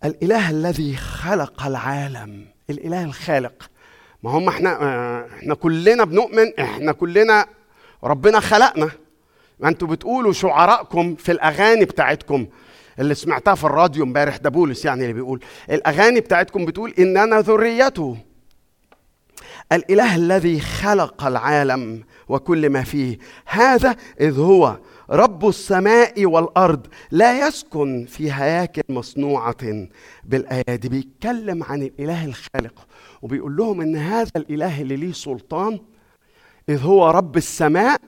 الإله الذي خلق العالم. الإله الخالق. ما هم إحنا آه إحنا كلنا بنؤمن إحنا كلنا ربنا خلقنا. ما أنتوا بتقولوا شعراءكم في الأغاني بتاعتكم. اللي سمعتها في الراديو امبارح ده بولس يعني اللي بيقول الأغاني بتاعتكم بتقول إننا ذريته. الإله الذي خلق العالم وكل ما فيه. هذا إذ هو رب السماء والأرض. لا يسكن في هياكل مصنوعة. بالايادي بيتكلم عن الإله الخالق. وبيقول لهم إن هذا الإله اللي ليه سلطان إذ هو رب السماء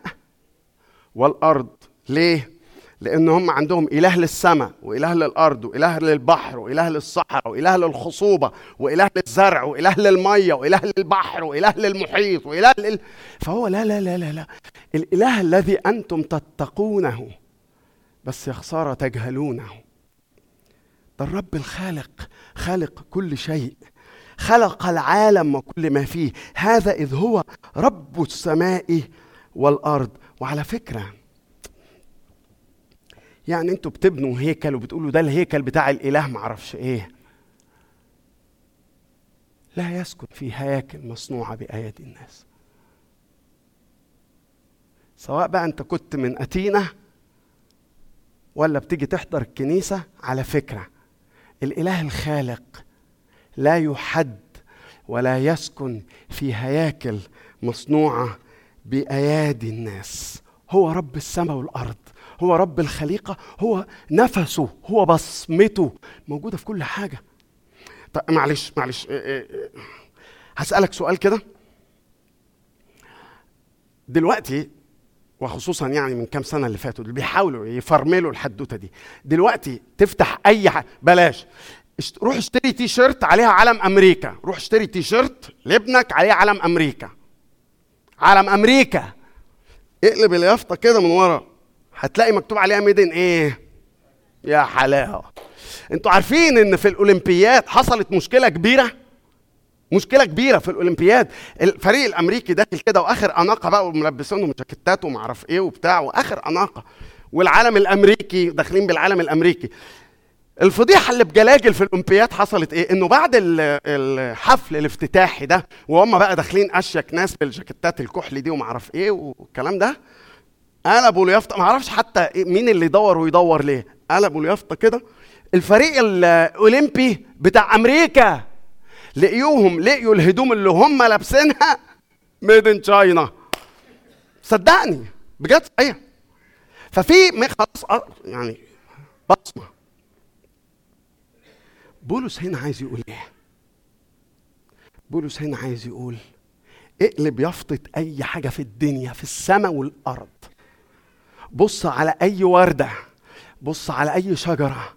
والأرض. ليه؟ لأن هم عندهم إله للسماء وإله للأرض وإله للبحر وإله للصحراء وإله للخصوبة وإله للزرع وإله للمية وإله للبحر وإله للمحيط وإله لل... فهو لا لا لا لا لا. الإله الذي أنتم تتقونه بس يا خسارة تجهلونه. ده الرب الخالق خالق كل شيء خلق العالم وكل ما فيه. هذا إذ هو رب السماء والأرض. وعلى فكرة يعني أنتوا بتبنوا هيكل وبتقولوا ده الهيكل بتاع الإله معرفش إيه. لا يسكن في هياكل مصنوعة بايادي الناس. سواء بقى انت كنت من أتينا ولا بتيجي تحضر الكنيسة على فكرة الإله الخالق لا يحد ولا يسكن في هياكل مصنوعة بايادي الناس. هو رب السماء والأرض. هو رب الخليقة هو نفسه هو بصمته. موجودة في كل حاجة. طيب معلش معلش هسألك سؤال كده. دلوقتي وخصوصا يعني من كام سنة اللي فاتوا اللي بيحاولوا يفرملوا الحدوتة دي. دلوقتي تفتح أي حاجة بلاش. روح اشتري تي شيرت عليها علم أمريكا. روح اشتري تي شيرت لابنك عليه علم أمريكا. علم أمريكا. اقلب اليافطة كده من ورا. هتلاقي مكتوب عليها made in إيه؟ يا حلاوة. أنتوا عارفين إن في الأولمبياد حصلت مشكلة كبيرة؟ مشكلة كبيرة في الأولمبياد. الفريق الأمريكي داخل كده وآخر أناقة بقى وملبسينهم جاكيتات وما أعرف إيه وبتاع وآخر أناقة. والعالم الأمريكي داخلين بالعالم الأمريكي. الفضيحة اللي بجلاجل في الأولمبياد حصلت إيه؟ إنه بعد ال- الحفل الافتتاحي ده وهم بقى داخلين أشيك ناس بالجاكيتات الكحل دي وما أعرف إيه والكلام ده قلبوا اليافطه ما أعرفش حتى مين اللي يدور ويدور ليه. قلبوا اليافطه كده. الفريق الاولمبي بتاع أمريكا لقيوهم لقيوا الهدوم اللي هم لابسينها ميد ان تشاينا صدقني بجد صحيح. ففي خلاص يعني بصمة. بولس هنا عايز يقول إيه؟ بولس هنا عايز يقول إقلب يافطة أي حاجة في الدنيا في السماء والأرض. بص على أي وردة بص على أي شجرة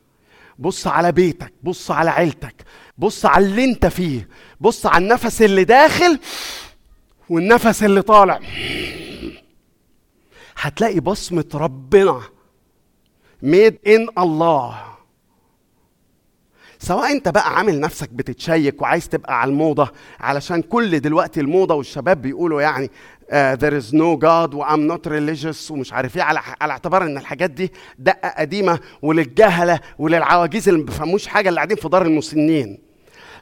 بص على بيتك بص على عيلتك بص على اللي أنت فيه بص على النفس اللي داخل والنفس اللي طالع. هتلاقي بصمة ربنا ميد ان الله سواء أنت بقى عامل نفسك بتتشيك وعايز تبقى على الموضة علشان كل دلوقتي الموضة والشباب بيقولوا يعني there is no God و I'm not religious ومش عارف إيه. على, على اعتبار إن الحاجات دي دقة قديمة وللجهلة وللعواجيز اللي ما بيفهموش حاجة اللي قاعدين في دار المسنين.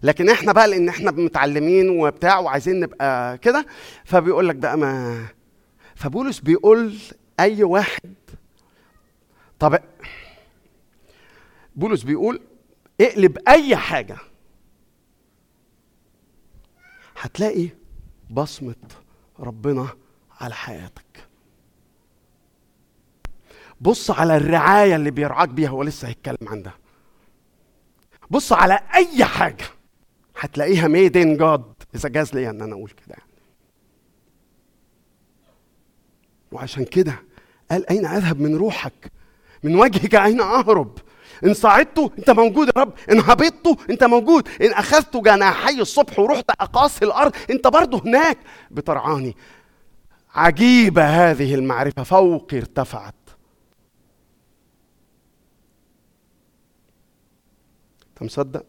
لكن إحنا بقى لأن إحنا متعلمين وبتاع وعايزين نبقى كده فبيقول لك بقى ما فبولس بيقول أي واحد طب بولس بيقول اقلب أي حاجة هتلاقي بصمة. ربنا على حياتك. بص على الرعاية اللي بيرعاك بيها هو لسه هيتكلم عن ده. بص على أي حاجة هتلاقيها ميد ان جاد إذا جاز لي أن أنا أقول كده يعني. وعشان كده قال أين أذهب من روحك؟ من وجهك أين أهرب؟ إن صعدت أنت موجود يا رب. إن هبطت أنت موجود. إن اخذت جناحي الصبح ورحت اقاصي الأرض أنت برضه هناك. بترعاني. عجيبة هذه المعرفة. فوقي ارتفعت. أنت مصدق؟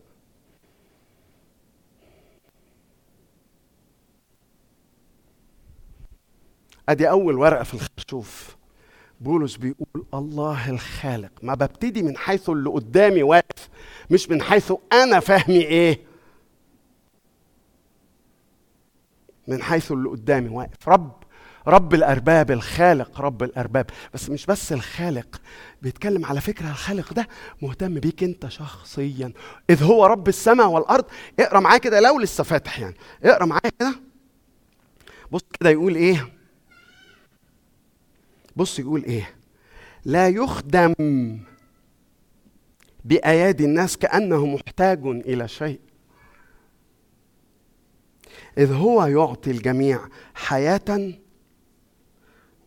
أدي أول ورقة في الخرشوف. بولس بيقول الله الخالق ما ببتدي من حيث اللي قدامي واقف مش من حيث أنا فهمي إيه. من حيث اللي قدامي واقف. رب رب الأرباب الخالق رب الأرباب. بس مش بس الخالق بيتكلم على فكرة الخالق ده مهتم بيك أنت شخصيا. إذ هو رب السماء والأرض. اقرأ معايا كده لو لسه فاتح يعني. اقرأ معايا كده. بص كده يقول إيه. بص يقول إيه؟ لا يخدم بأيادي الناس كأنه محتاج إلى شيء. إذ هو يعطي الجميع حياة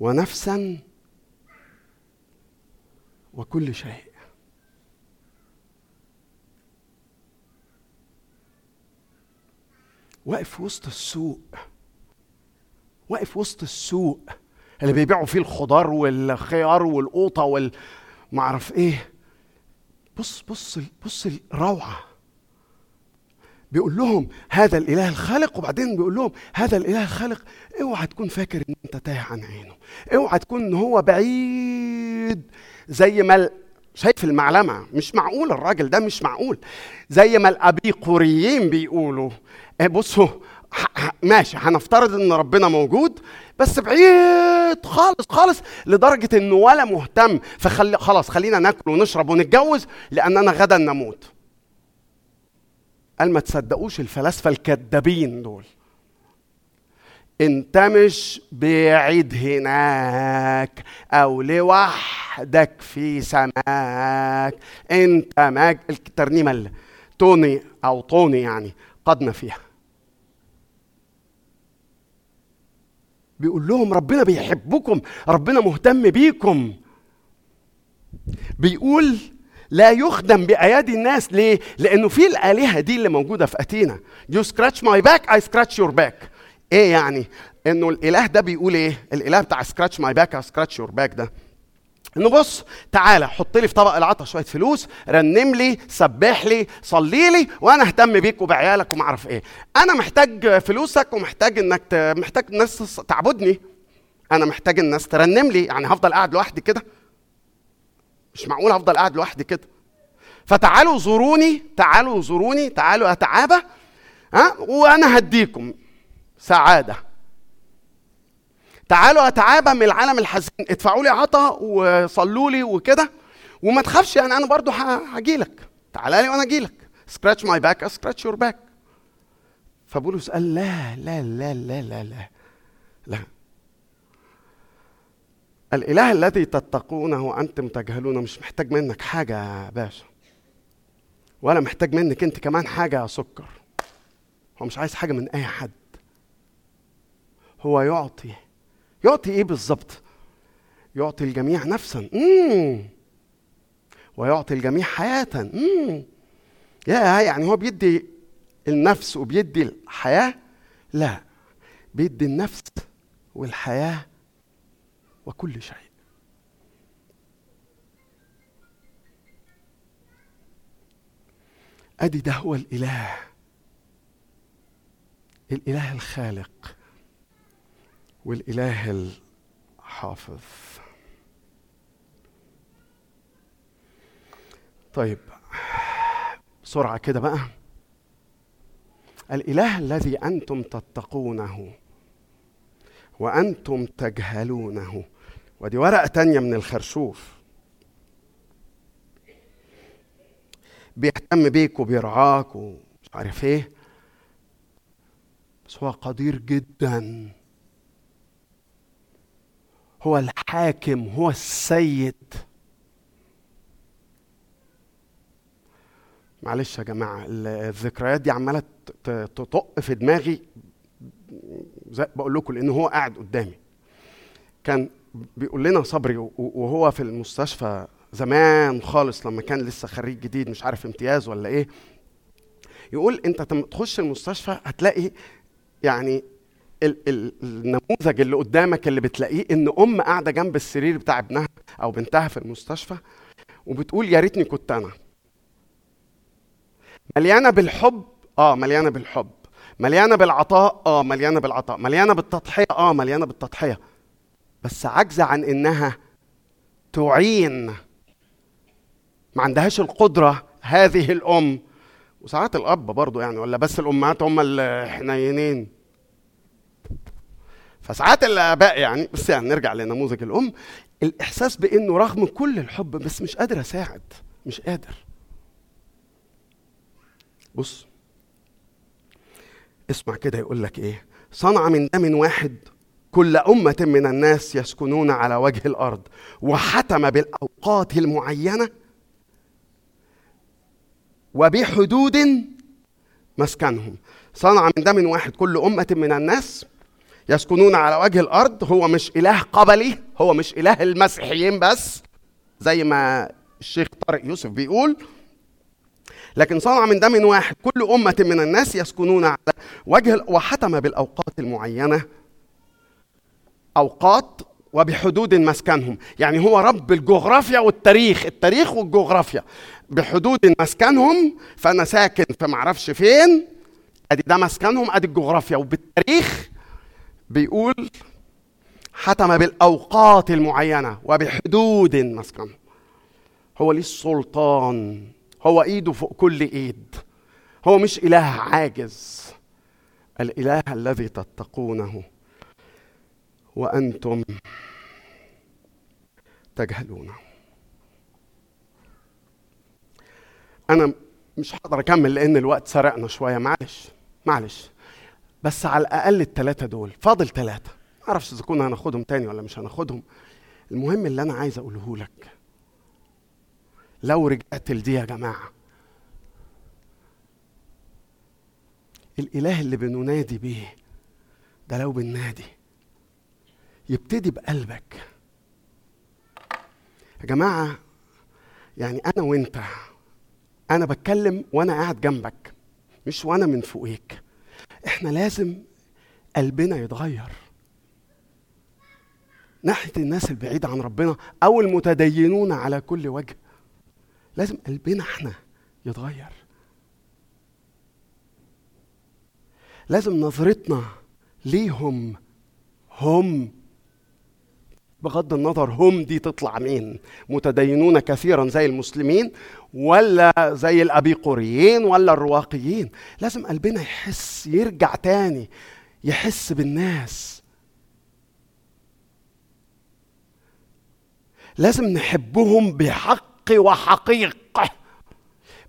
ونفسا وكل شيء. واقف وسط السوق. واقف وسط السوق. اللي بيبيعوا فيه الخضار والخيار والقوطة وال معرف إيه. بص بص بص الروعة. بيقول لهم هذا الإله الخالق وبعدين بيقول لهم هذا الإله الخالق اوعى تكون فاكر إن أنت تايه عن عينه. اوعى تكون إن هو بعيد زي ما شايف المعلمة. مش معقول الراجل ده مش معقول. زي ما الابيقوريين بيقولوا. إيه بصوا ماشي هنفترض إن ربنا موجود بس بعيد خالص خالص لدرجة انه ولا مهتم فخلي خلاص خلينا ناكل ونشرب ونتجوز لاننا غدا نموت. قال ما تصدقوش الفلاسفة الكذابين دول. انت مش بعيد هناك أو لوحدك في سماك. انت ماج الترنيمة توني أو طوني يعني قدنا فيها. بيقول لهم ربنا بيحبكم ربنا مهتم بيكم. بيقول لا يخدم بأيادي الناس. ليه؟ لأنه في الآلهة دي اللي موجودة في أثينا you scratch my back I scratch your back إيه يعني؟ إنه الإله ده بيقول إيه؟ الإله بتاع scratch my back I scratch your back ده. انه بص تعالى حط لي في طبق العطا شوية فلوس رنم لي سبح لي صلي لي وأنا اهتم بيك وبعيالك وما اعرف إيه. أنا محتاج فلوسك ومحتاج انك ت... محتاج الناس تعبدني. أنا محتاج الناس ترنم لي يعني هفضل قاعد لوحدي كده؟ مش معقول هفضل قاعد لوحدي كده؟ فتعالوا زوروني تعالوا زوروني تعالوا أتعابى ها وأنا هديكم سعادة. تعالوا اتعابى من العالم الحزين. ادفعوا لي عطا وصلوا لي وكده. وما تخافش يعني أنا برضو هاجي لك تعالى لي وأنا أجي لك scratch my back scratch your back فبولس قال لا لا لا لا لا لا لا. الإله الذي تتقونه وأنتم تجهلونه مش محتاج منك حاجة يا باشا. ولا محتاج منك أنت كمان حاجة يا سكر. هو مش عايز حاجة من أي حد. هو يعطي يعطي إيه بالظبط؟ يعطي الجميع نفسا. مم. ويعطي الجميع حياة. مم. يا يعني هو بيدي النفس وبيدي الحياة؟ لا بيدي النفس والحياة وكل شيء. أدي ده هو الإله. الإله الخالق. والإله الحافظ. طيب بسرعة كده بقى. الإله الذي أنتم تتقونه وأنتم تجهلونه. ودي ورقة تانية من الخرشوف. بيهتم بيك وبيرعاك ومش عارف إيه. بس هو قدير جدا. هو الحاكم هو السيد. معلش يا جماعة الذكريات دي عمالة تطق في دماغي زي بقول لكم لأن هو قاعد قدامي. كان بيقول لنا صبري وهو في المستشفى زمان خالص لما كان لسه خريج جديد مش عارف امتياز ولا إيه يقول أنت تخش المستشفى هتلاقي يعني النموذج اللي قدامك اللي بتلاقيه إن أم قاعدة جنب السرير بتاع ابنها أو بنتها في المستشفى وبتقول يا ريتني كنت أنا. مليانة بالحب؟ آه مليانة بالحب. مليانة بالعطاء؟ آه مليانة بالعطاء. مليانة بالتضحية؟ آه مليانة بالتضحية. بس عاجزة عن إنها تعين. ما عندهاش القدرة هذه الأم. وساعات الأب برضه يعني ولا بس الأمهات هم الحنينين. فساعات الآباء يعني بس يعني نرجع لنموذج الأم الإحساس بإنه رغم كل الحب بس مش قادر أساعد مش قادر. بص اسمع كده يقول لك إيه صنع من دم واحد كل أمة من الناس يسكنون على وجه الأرض وحتم بالأوقات المعينة وبحدود مسكنهم. صنع من دم واحد كل أمة من الناس يسكنون على وجه الأرض هو مش إله قبلي هو مش إله المسيحيين بس زي ما الشيخ طارق يوسف بيقول. لكن صنع من دم واحد كل أمة من الناس يسكنون على وجه وحتم بالأوقات المعينة أوقات وبحدود مسكنهم. يعني هو رب الجغرافيا والتاريخ التاريخ والجغرافيا. بحدود مسكنهم فأنا ساكن في معرفش فين أدي ده مسكنهم أدي الجغرافيا. وبالتاريخ بيقول حتم بالأوقات المعينة وبحدود مسكنهم هو ليه السلطان؟ هو إيده فوق كل إيد. هو مش إله عاجز. الإله الذي تتقونه. وأنتم تجهلونه. أنا مش هقدر أكمل لأن الوقت سرقنا شوية. معلش معلش. بس على الأقل الثلاثه دول. فاضل ثلاثة ما أعرفش إذا كنا هناخدهم تاني ولا مش هناخدهم. المهم اللي أنا عايز أقوله لك. لو رجعت لدي يا جماعة. الإله اللي بننادي بيه ده لو بننادي يبتدي بقلبك. يا جماعة يعني أنا وأنت أنا بتكلم وأنا قاعد جنبك مش وأنا من فوقيك. إحنا لازم قلبنا يتغير. ناحية الناس البعيدة عن ربنا أو المتدينون على كل وجه. لازم قلبنا إحنا يتغير. لازم نظرتنا ليهم هم بغض النظر هم دي تطلع مين. متدينون كثيرا زي المسلمين ولا زي الأبيقوريين ولا الرواقيين. لازم قلبنا يحس يرجع تاني يحس بالناس. لازم نحبهم بحق وحقيقة.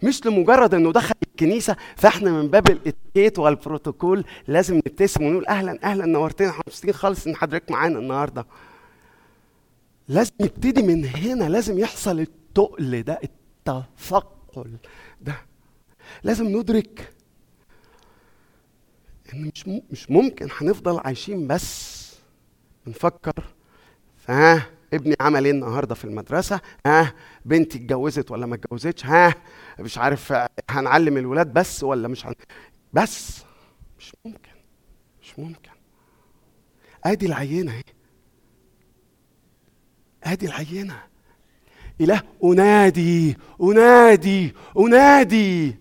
مش لمجرد إنه دخل الكنيسة فإحنا من باب الإتيكيت والبروتوكول لازم نبتسم ونقول أهلا أهلا نورتنا إحنا مبسوطين خالص إن حضرتك معانا النهارده. لازم يبتدي من هنا لازم يحصل التقل ده التثقل ده. لازم ندرك إن مش مش ممكن هنفضل عايشين بس. بنفكر ها ابني عمل إيه النهارده في المدرسة؟ ها بنتي اتجوزت ولا ما اتجوزتش؟ ها مش عارف هنعلم الولاد بس ولا مش هن... بس. مش ممكن مش ممكن. أدي العينة أهي. ادي العينة. إله أنادي أنادي أنادي.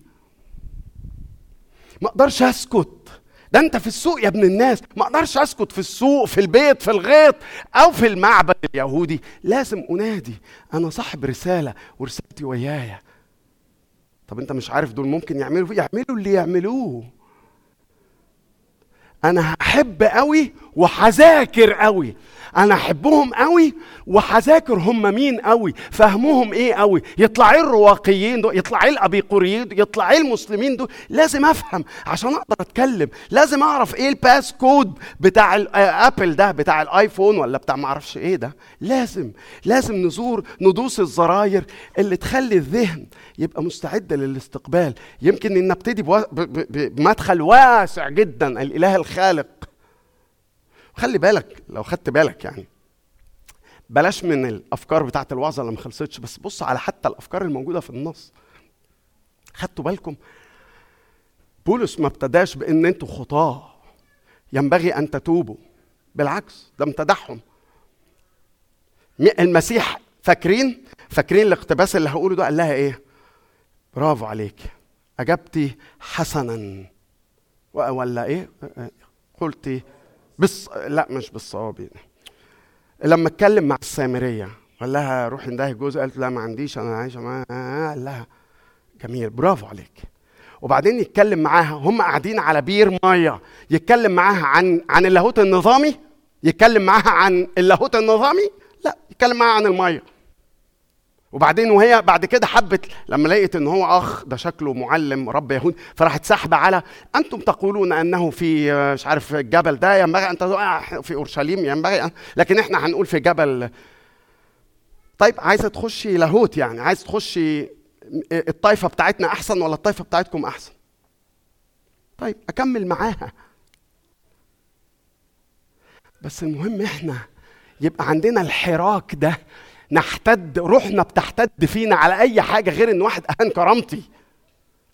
ما أقدرش أسكت. ده أنت في السوق يا ابن الناس. ما أقدرش أسكت في السوق في البيت في الغيط أو في المعبد اليهودي. لازم أنادي. أنا صاحب رسالة ورسالتي ويايا. طب أنت مش عارف دول ممكن يعملوا يعملوا اللي يعملوه. أنا هحب قوي وهذاكر قوي أنا احبهم قوي وهذاكر هم مين قوي فهمهم إيه قوي؟ يطلع إيه الرواقيين دول؟ يطلع إيه الابيقوريين يطلع إيه المسلمين دول؟ لازم افهم عشان أقدر اتكلم. لازم اعرف إيه الباس كود بتاع الابل ده بتاع الايفون ولا بتاع ما أعرفش إيه ده. لازم لازم نزور ندوس الزراير اللي تخلي الذهن يبقى مستعد للاستقبال. يمكن ان نبتدي بمدخل واسع جدا الإله الخالق. خلي بالك لو خدت بالك يعني بلاش من الأفكار بتاعت الوعظة اللي ما خلصتش بس بص على حتى الأفكار الموجودة في النص. خدتوا بالكم؟ بولس ما ابتداش بإن أنتوا خطاة ينبغي أن تتوبوا. بالعكس ده امتدحهم. المسيح فاكرين؟ فاكرين الاقتباس اللي هقوله ده؟ قال لها إيه؟ برافو عليك. اجبتي حسنا. ولا إيه؟ قلتي بس لا مش بالصواب يعني. لما اتكلم مع السامرية قال لها روحي اندهي جوزي قالت لا ما عنديش أنا عايشه معاه قال لها جميل برافو عليك. وبعدين يتكلم معاها هم قاعدين على بير مية يتكلم معاها عن عن اللاهوت النظامي يتكلم معاها عن اللاهوت النظامي لا يتكلم معاها عن المية. وبعدين وهي بعد كده حبت لما لقيت إن هو أخ ده شكله معلم رب يهود فراحت ساحبه على أنتم تقولون أنه في مش عارف الجبل ده ينبغي أن في أورشليم ينبغي لكن إحنا هنقول في جبل. طيب عايزة تخشي لاهوت يعني عايزة تخشي الطائفه بتاعتنا أحسن ولا الطائفه بتاعتكم أحسن؟ طيب أكمل معاها. بس المهم إحنا يبقى عندنا الحراك ده نحتد روحنا بتحتد فينا على أي حاجة غير إن واحد أهان كرامتي.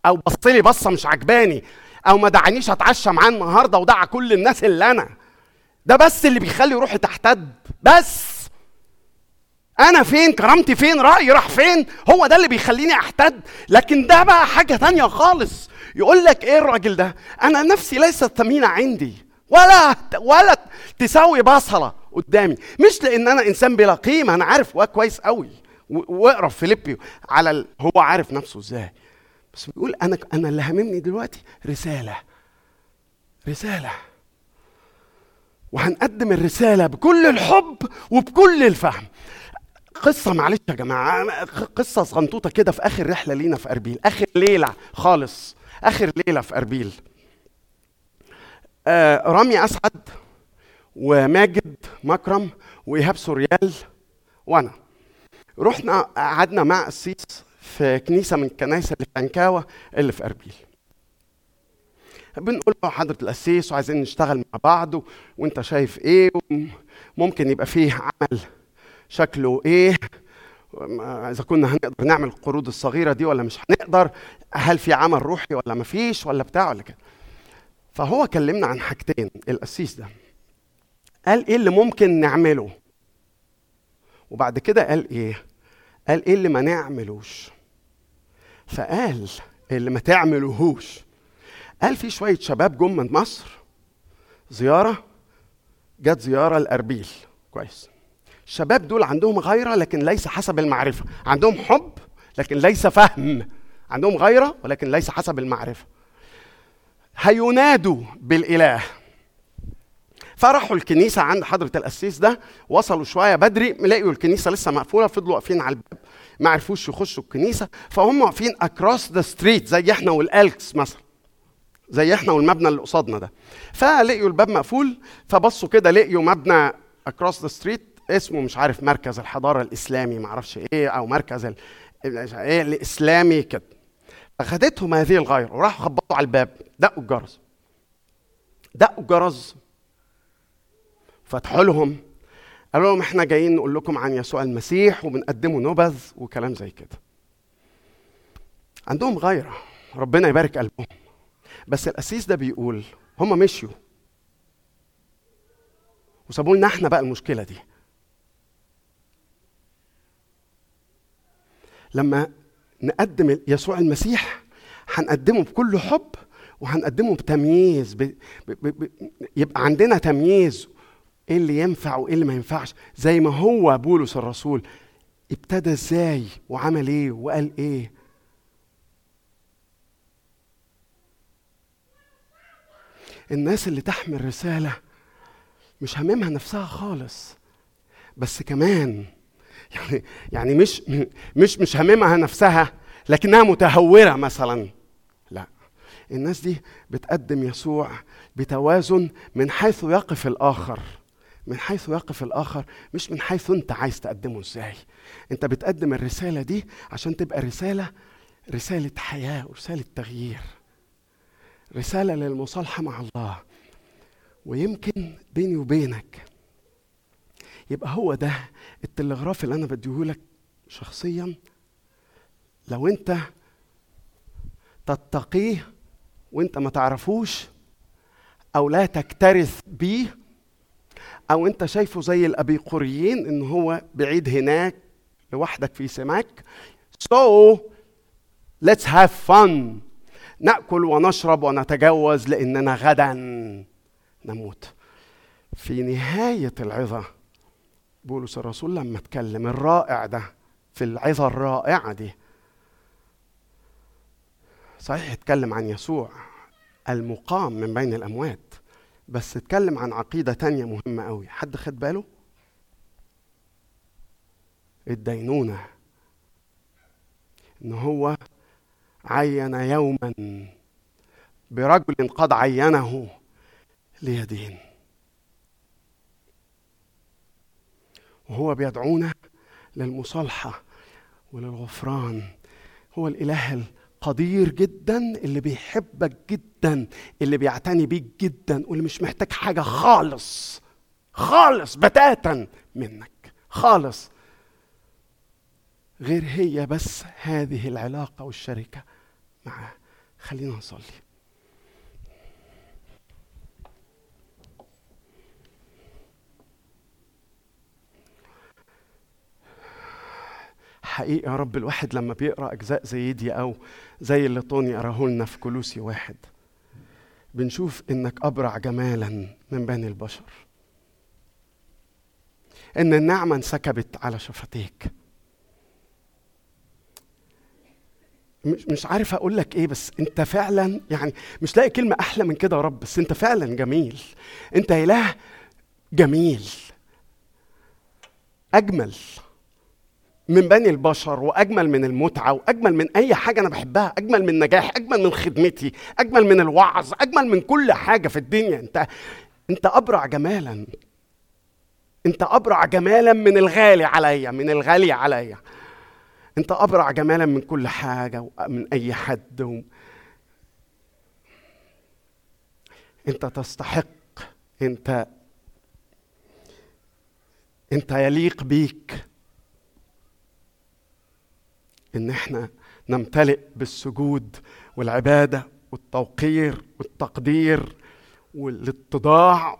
أو بص لي بصة مش عجباني. أو ما دعانيش أتعشى معاه النهارده ودعا كل الناس اللي أنا. ده بس اللي بيخلي روحي تحتد. بس! أنا فين؟ كرامتي فين؟ رأيي راح فين؟ هو ده اللي بيخليني أحتد. لكن ده بقى حاجة تانية خالص. يقول لك إيه الراجل ده؟ أنا نفسي ليست ثمينة عندي. ولا ولا تساوي بصله قدامي. مش لأن أنا إنسان بلا قيمة أنا عارف كويس قوي واقرأ في فيليبي على ال... هو عارف نفسه إزاي. بس بيقول أنا أنا اللي هاممني دلوقتي رسالة. رسالة. وهنقدم الرسالة بكل الحب وبكل الفهم. قصة معلش يا جماعة قصة صغنطوطة كده في آخر رحلة لينا في أربيل. آخر ليلة خالص. آخر ليلة في أربيل. رامي أسعد وماجد مكرم وإيهاب سوريال وأنا. رحنا قعدنا مع قسيس في كنيسة من الكنايس اللي في عنكاوة اللي في أربيل. بنقول له حضرة القسيس وعايزين نشتغل مع بعض. وأنت شايف إيه؟ ممكن يبقى فيه عمل شكله إيه؟ إذا كنا هنقدر نعمل القروض الصغيرة دي ولا مش هنقدر؟ هل في عمل روحي ولا ما فيش ولا بتاع ولا كده؟ فهو كلمنا عن حاجتين القسيس ده. قال إيه اللي ممكن نعمله؟ وبعد كده قال إيه؟ قال إيه اللي ما نعملوش؟ فقال اللي ما تعملوهوش. قال في شوية شباب جم من مصر زيارة جت زيارة لأربيل. كويس. الشباب دول عندهم غيره لكن ليس حسب المعرفة. عندهم حب لكن ليس فهم. عندهم غيره ولكن ليس حسب المعرفة. هينادوا بالإله فراحوا الكنيسة عند حضرة القسيس ده وصلوا شوية بدري لقوا الكنيسة لسه مقفولة فضلوا واقفين على الباب ما عرفوش يخشوا الكنيسة فهم واقفين across the street زي إحنا والألكس مثلا زي إحنا والمبنى اللي قصادنا ده فلقيوا الباب مقفول فبصوا كده لقيوا مبنى across the street اسمه مش عارف مركز الحضارة الإسلامي معرفش إيه أو مركز. إيه الإسلامي كده أخدتهم هذه الغيرة وراحوا خبطوا على الباب. دقوا الجرس. دقوا الجرس. فتحوا لهم. قالوا لهم إحنا جايين نقول لكم عن يسوع المسيح وبنقدموا نبذ وكلام زي كده. عندهم غيرة ربنا يبارك قلبهم. بس القسيس ده بيقول هم مشيوا. وسابوا لنا إحنا بقى المشكلة دي. لما نقدم يسوع المسيح. هنقدمه بكل حب وهنقدمه بتمييز ب... ب... ب... يبقى عندنا تمييز. إيه اللي ينفع وإيه اللي ما ينفعش؟ زي ما هو بولس الرسول ابتدى إزاي وعمل إيه وقال إيه؟ الناس اللي تحمل رسالة مش هممها نفسها خالص بس كمان يعني يعني مش مش مش هممها نفسها لكنها متهورة مثلا. لا. الناس دي بتقدم يسوع بتوازن من حيث يقف الآخر. من حيث يقف الآخر مش من حيث أنت عايز تقدمه إزاي. أنت بتقدم الرسالة دي عشان تبقى رسالة رسالة حياة ورسالة تغيير. رسالة للمصالحة مع الله. ويمكن بيني وبينك يبقى هو ده التلغراف اللي أنا بديهولك شخصيا. لو أنت تتقيه وأنت ما تعرفوش أو لا تكترث بيه أو أنت شايفه زي الأبيقوريين إن هو بعيد هناك لوحدك في سماك. So let's have fun. نأكل ونشرب ونتجوز لأننا غدا. نموت. في نهاية العظة بولس الرسول لما اتكلم الرائع ده في العظة الرائعة دي. صحيح اتكلم عن يسوع المقام من بين الأموات بس اتكلم عن عقيدة تانية مهمة قوي. حد خد باله؟ الدينونة إن هو عين يوما برجل قد عينه ليدين. وهو بيدعونا للمصالحة وللغفران. هو الإله قدير جدا اللي بيحبك جدا اللي بيعتني بيك جدا واللي مش محتاج حاجة خالص خالص بتاتا منك خالص. غير هي بس هذه العلاقة والشركة معاه. خلينا نصلي. حقيقي يا رب الواحد لما بيقرأ أجزاء زي دي أو زي اللي طوني قراه لنا في كلوسي واحد بنشوف إنك أبرع جمالا من بني البشر. إن النعمة انسكبت على شفتيك. مش مش عارف أقول لك إيه بس أنت فعلا يعني مش لاقي كلمة أحلى من كده يا رب بس أنت فعلا جميل. أنت إله جميل. أجمل. من بني البشر وأجمل من المتعة وأجمل من أي حاجة أنا بحبها أجمل من نجاح أجمل من خدمتي أجمل من الوعظ أجمل من كل حاجة في الدنيا. أنت أنت أبرع جمالا. أنت أبرع جمالا من الغالي عليا من الغالي عليا. أنت أبرع جمالا من كل حاجة ومن أي حد و... أنت تستحق. أنت أنت يليق بيك. إن إحنا نمتلئ بالسجود والعبادة والتوقير والتقدير والاتضاع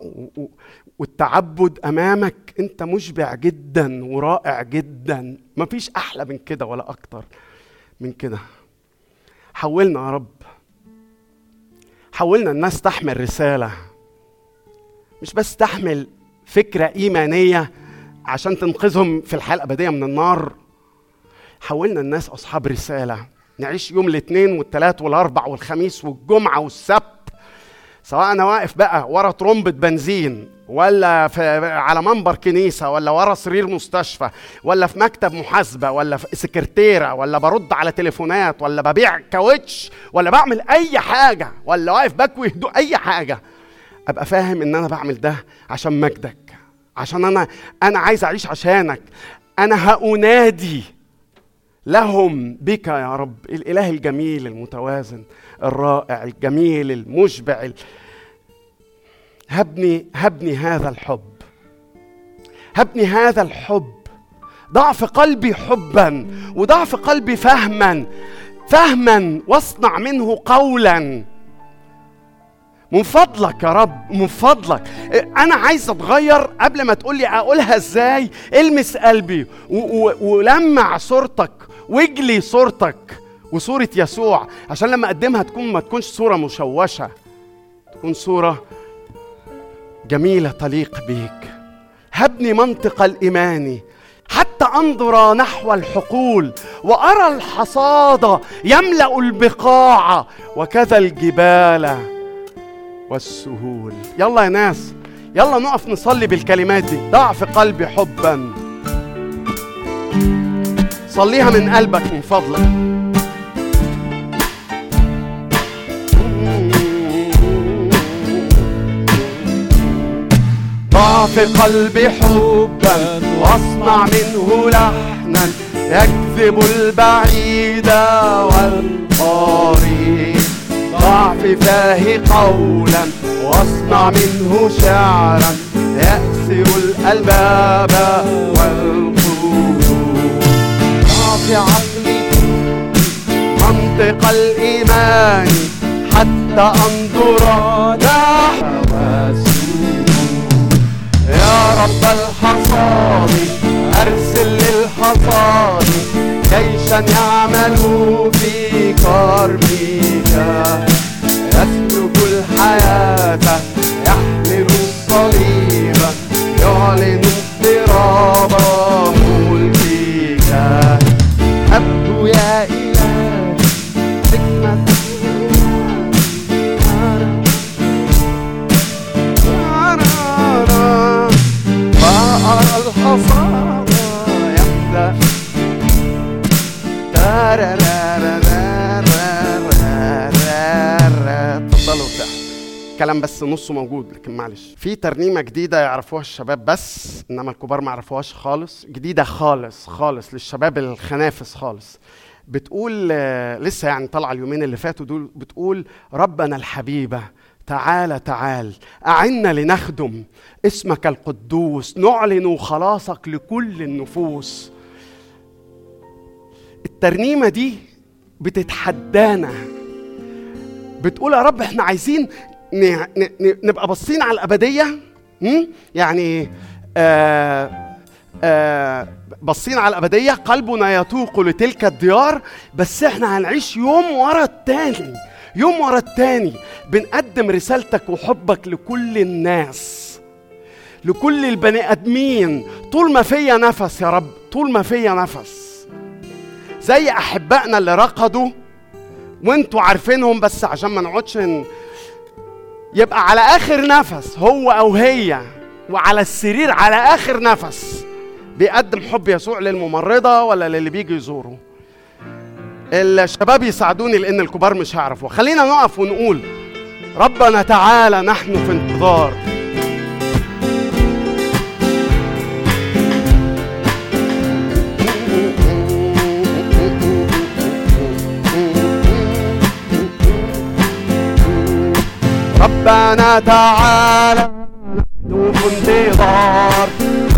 والتعبد أمامك. أنت مشبع جدا ورائع جدا. مفيش أحلى من كده ولا أكتر من كده. حولنا يا رب. حولنا الناس تحمل رسالة. مش بس تحمل فكرة إيمانية عشان تنقذهم في الحياة الأبدية من النار. حولنا الناس أصحاب رسالة. نعيش يوم الاثنين والثلاث والأربع والخميس والجمعة والسبت. سواء أنا واقف بقى ورا ترمبة بنزين ولا في على منبر كنيسة ولا ورا سرير مستشفى ولا في مكتب محاسبة ولا في سكرتيرة ولا برد على تليفونات ولا ببيع كاوتش ولا بعمل أي حاجة ولا واقف بكوي هدوء أي حاجة. أبقى فاهم إن أنا بعمل ده عشان مجدك عشان أنا أنا عايز أعيش عشانك. أنا هأنادي لهم بك يا رب الإله الجميل المتوازن الرائع الجميل المشبع هبني هبني هذا الحب. هبني هذا الحب. ضع في قلبي حبا وضع في قلبي فهما فهما واصنع منه قولا. من فضلك يا رب من فضلك. أنا عايز أتغير. قبل ما تقول لي أقولها إزاي المس قلبي ولمع صورتك واجلي صورتك وصورة يسوع عشان لما أقدمها تكون ما تكونش صورة مشوشة تكون صورة جميلة تليق بيك. هبني منطق الإيمان حتى أنظر نحو الحقول وأرى الحصاد يملأ البقاع وكذا الجبال والسهول. يلا يا ناس يلا نقف نصلي بالكلمات دي. ضع في قلبي حبا. صليها من قلبك من فضلك. ضع في قلبي حبا واصنع منه لحنا يكذب البعيد والقريب ضع في فاه قولا واصنع منه شعرا يأسر الألباب والقلوب عقلي منطق الإيمان حتى أنظر نحو يا رب الحصاد أرسل للحصاد جيشا يعمل في كرمك يسلك الحياة يحمل الصليب يعلن كلام بس نصه موجود لكن معلش. في ترنيمة جديدة يعرفوها الشباب بس إنما الكبار ما يعرفوهاش خالص. جديدة خالص خالص للشباب الخنافس خالص. بتقول آه، لسه يعني طالعة اليومين اللي فاتوا دول بتقول ربنا الحبيبة تعال تعال أعنا لنخدم اسمك القدوس نعلن خلاصك لكل النفوس. الترنيمة دي بتتحدانا. بتقول يا رب إحنا عايزين نبقى باصين على الأبدية م? يعني آه آه باصين على الأبدية قلبنا يتوق لتلك الديار بس إحنا هنعيش يوم ورا التاني يوم ورا التاني بنقدم رسالتك وحبك لكل الناس لكل البني آدمين طول ما فيا نفس يا رب طول ما فيا نفس زي أحبائنا اللي رقدوا وانتوا عارفينهم بس عشان ما نقعدش. يبقى على آخر نفس هو أو هي وعلى السرير على آخر نفس. بيقدم حب يسوع للممرضة ولا للي بيجي يزوره. الشباب يساعدوني لأن الكبار مش هيعرفوا خلينا نقف ونقول ربنا تعالى نحن في انتظار. ربنا تعالى نحن انتظار.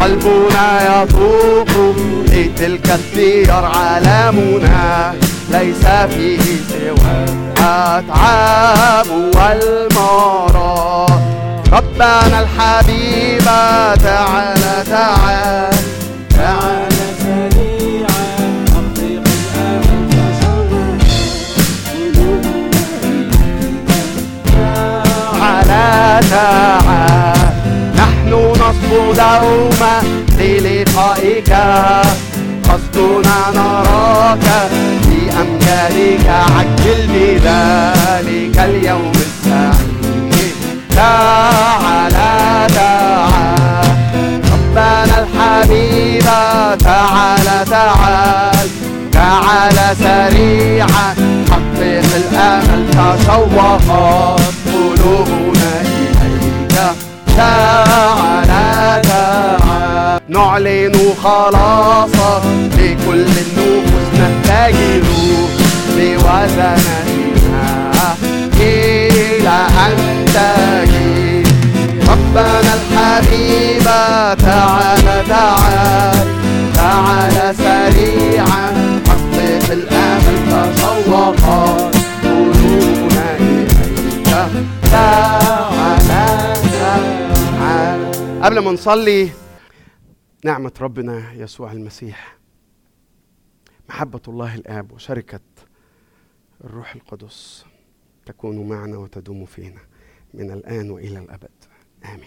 قلبنا يطوق لتلك الديار عالمنا ليس فيه سوى الأتعاب والمرار. ربنا الحبيب تعال تعال تعال تعال نحن نصبو دوما للقائك. قصدنا نراك في أمجادك عجل بذلك اليوم السعيد تعال تعال ربنا الحبيب تعال تعال. تعال سريعا. حقق الأمل تشوقت قلوبنا. تعال تعال نعلن خلاصك لكل النفوس نتجه بوزنتها إلى أن تجي ربنا الحبيب تعال تعال تعال سريعا. حقق الامل تشوقت قلوبنا إليك. تعال تعال قبل ما نصلي نعمة ربنا يسوع المسيح محبة الله الآب وشركة الروح القدس تكون معنا وتدوم فينا من الآن وإلى الأبد. آمين.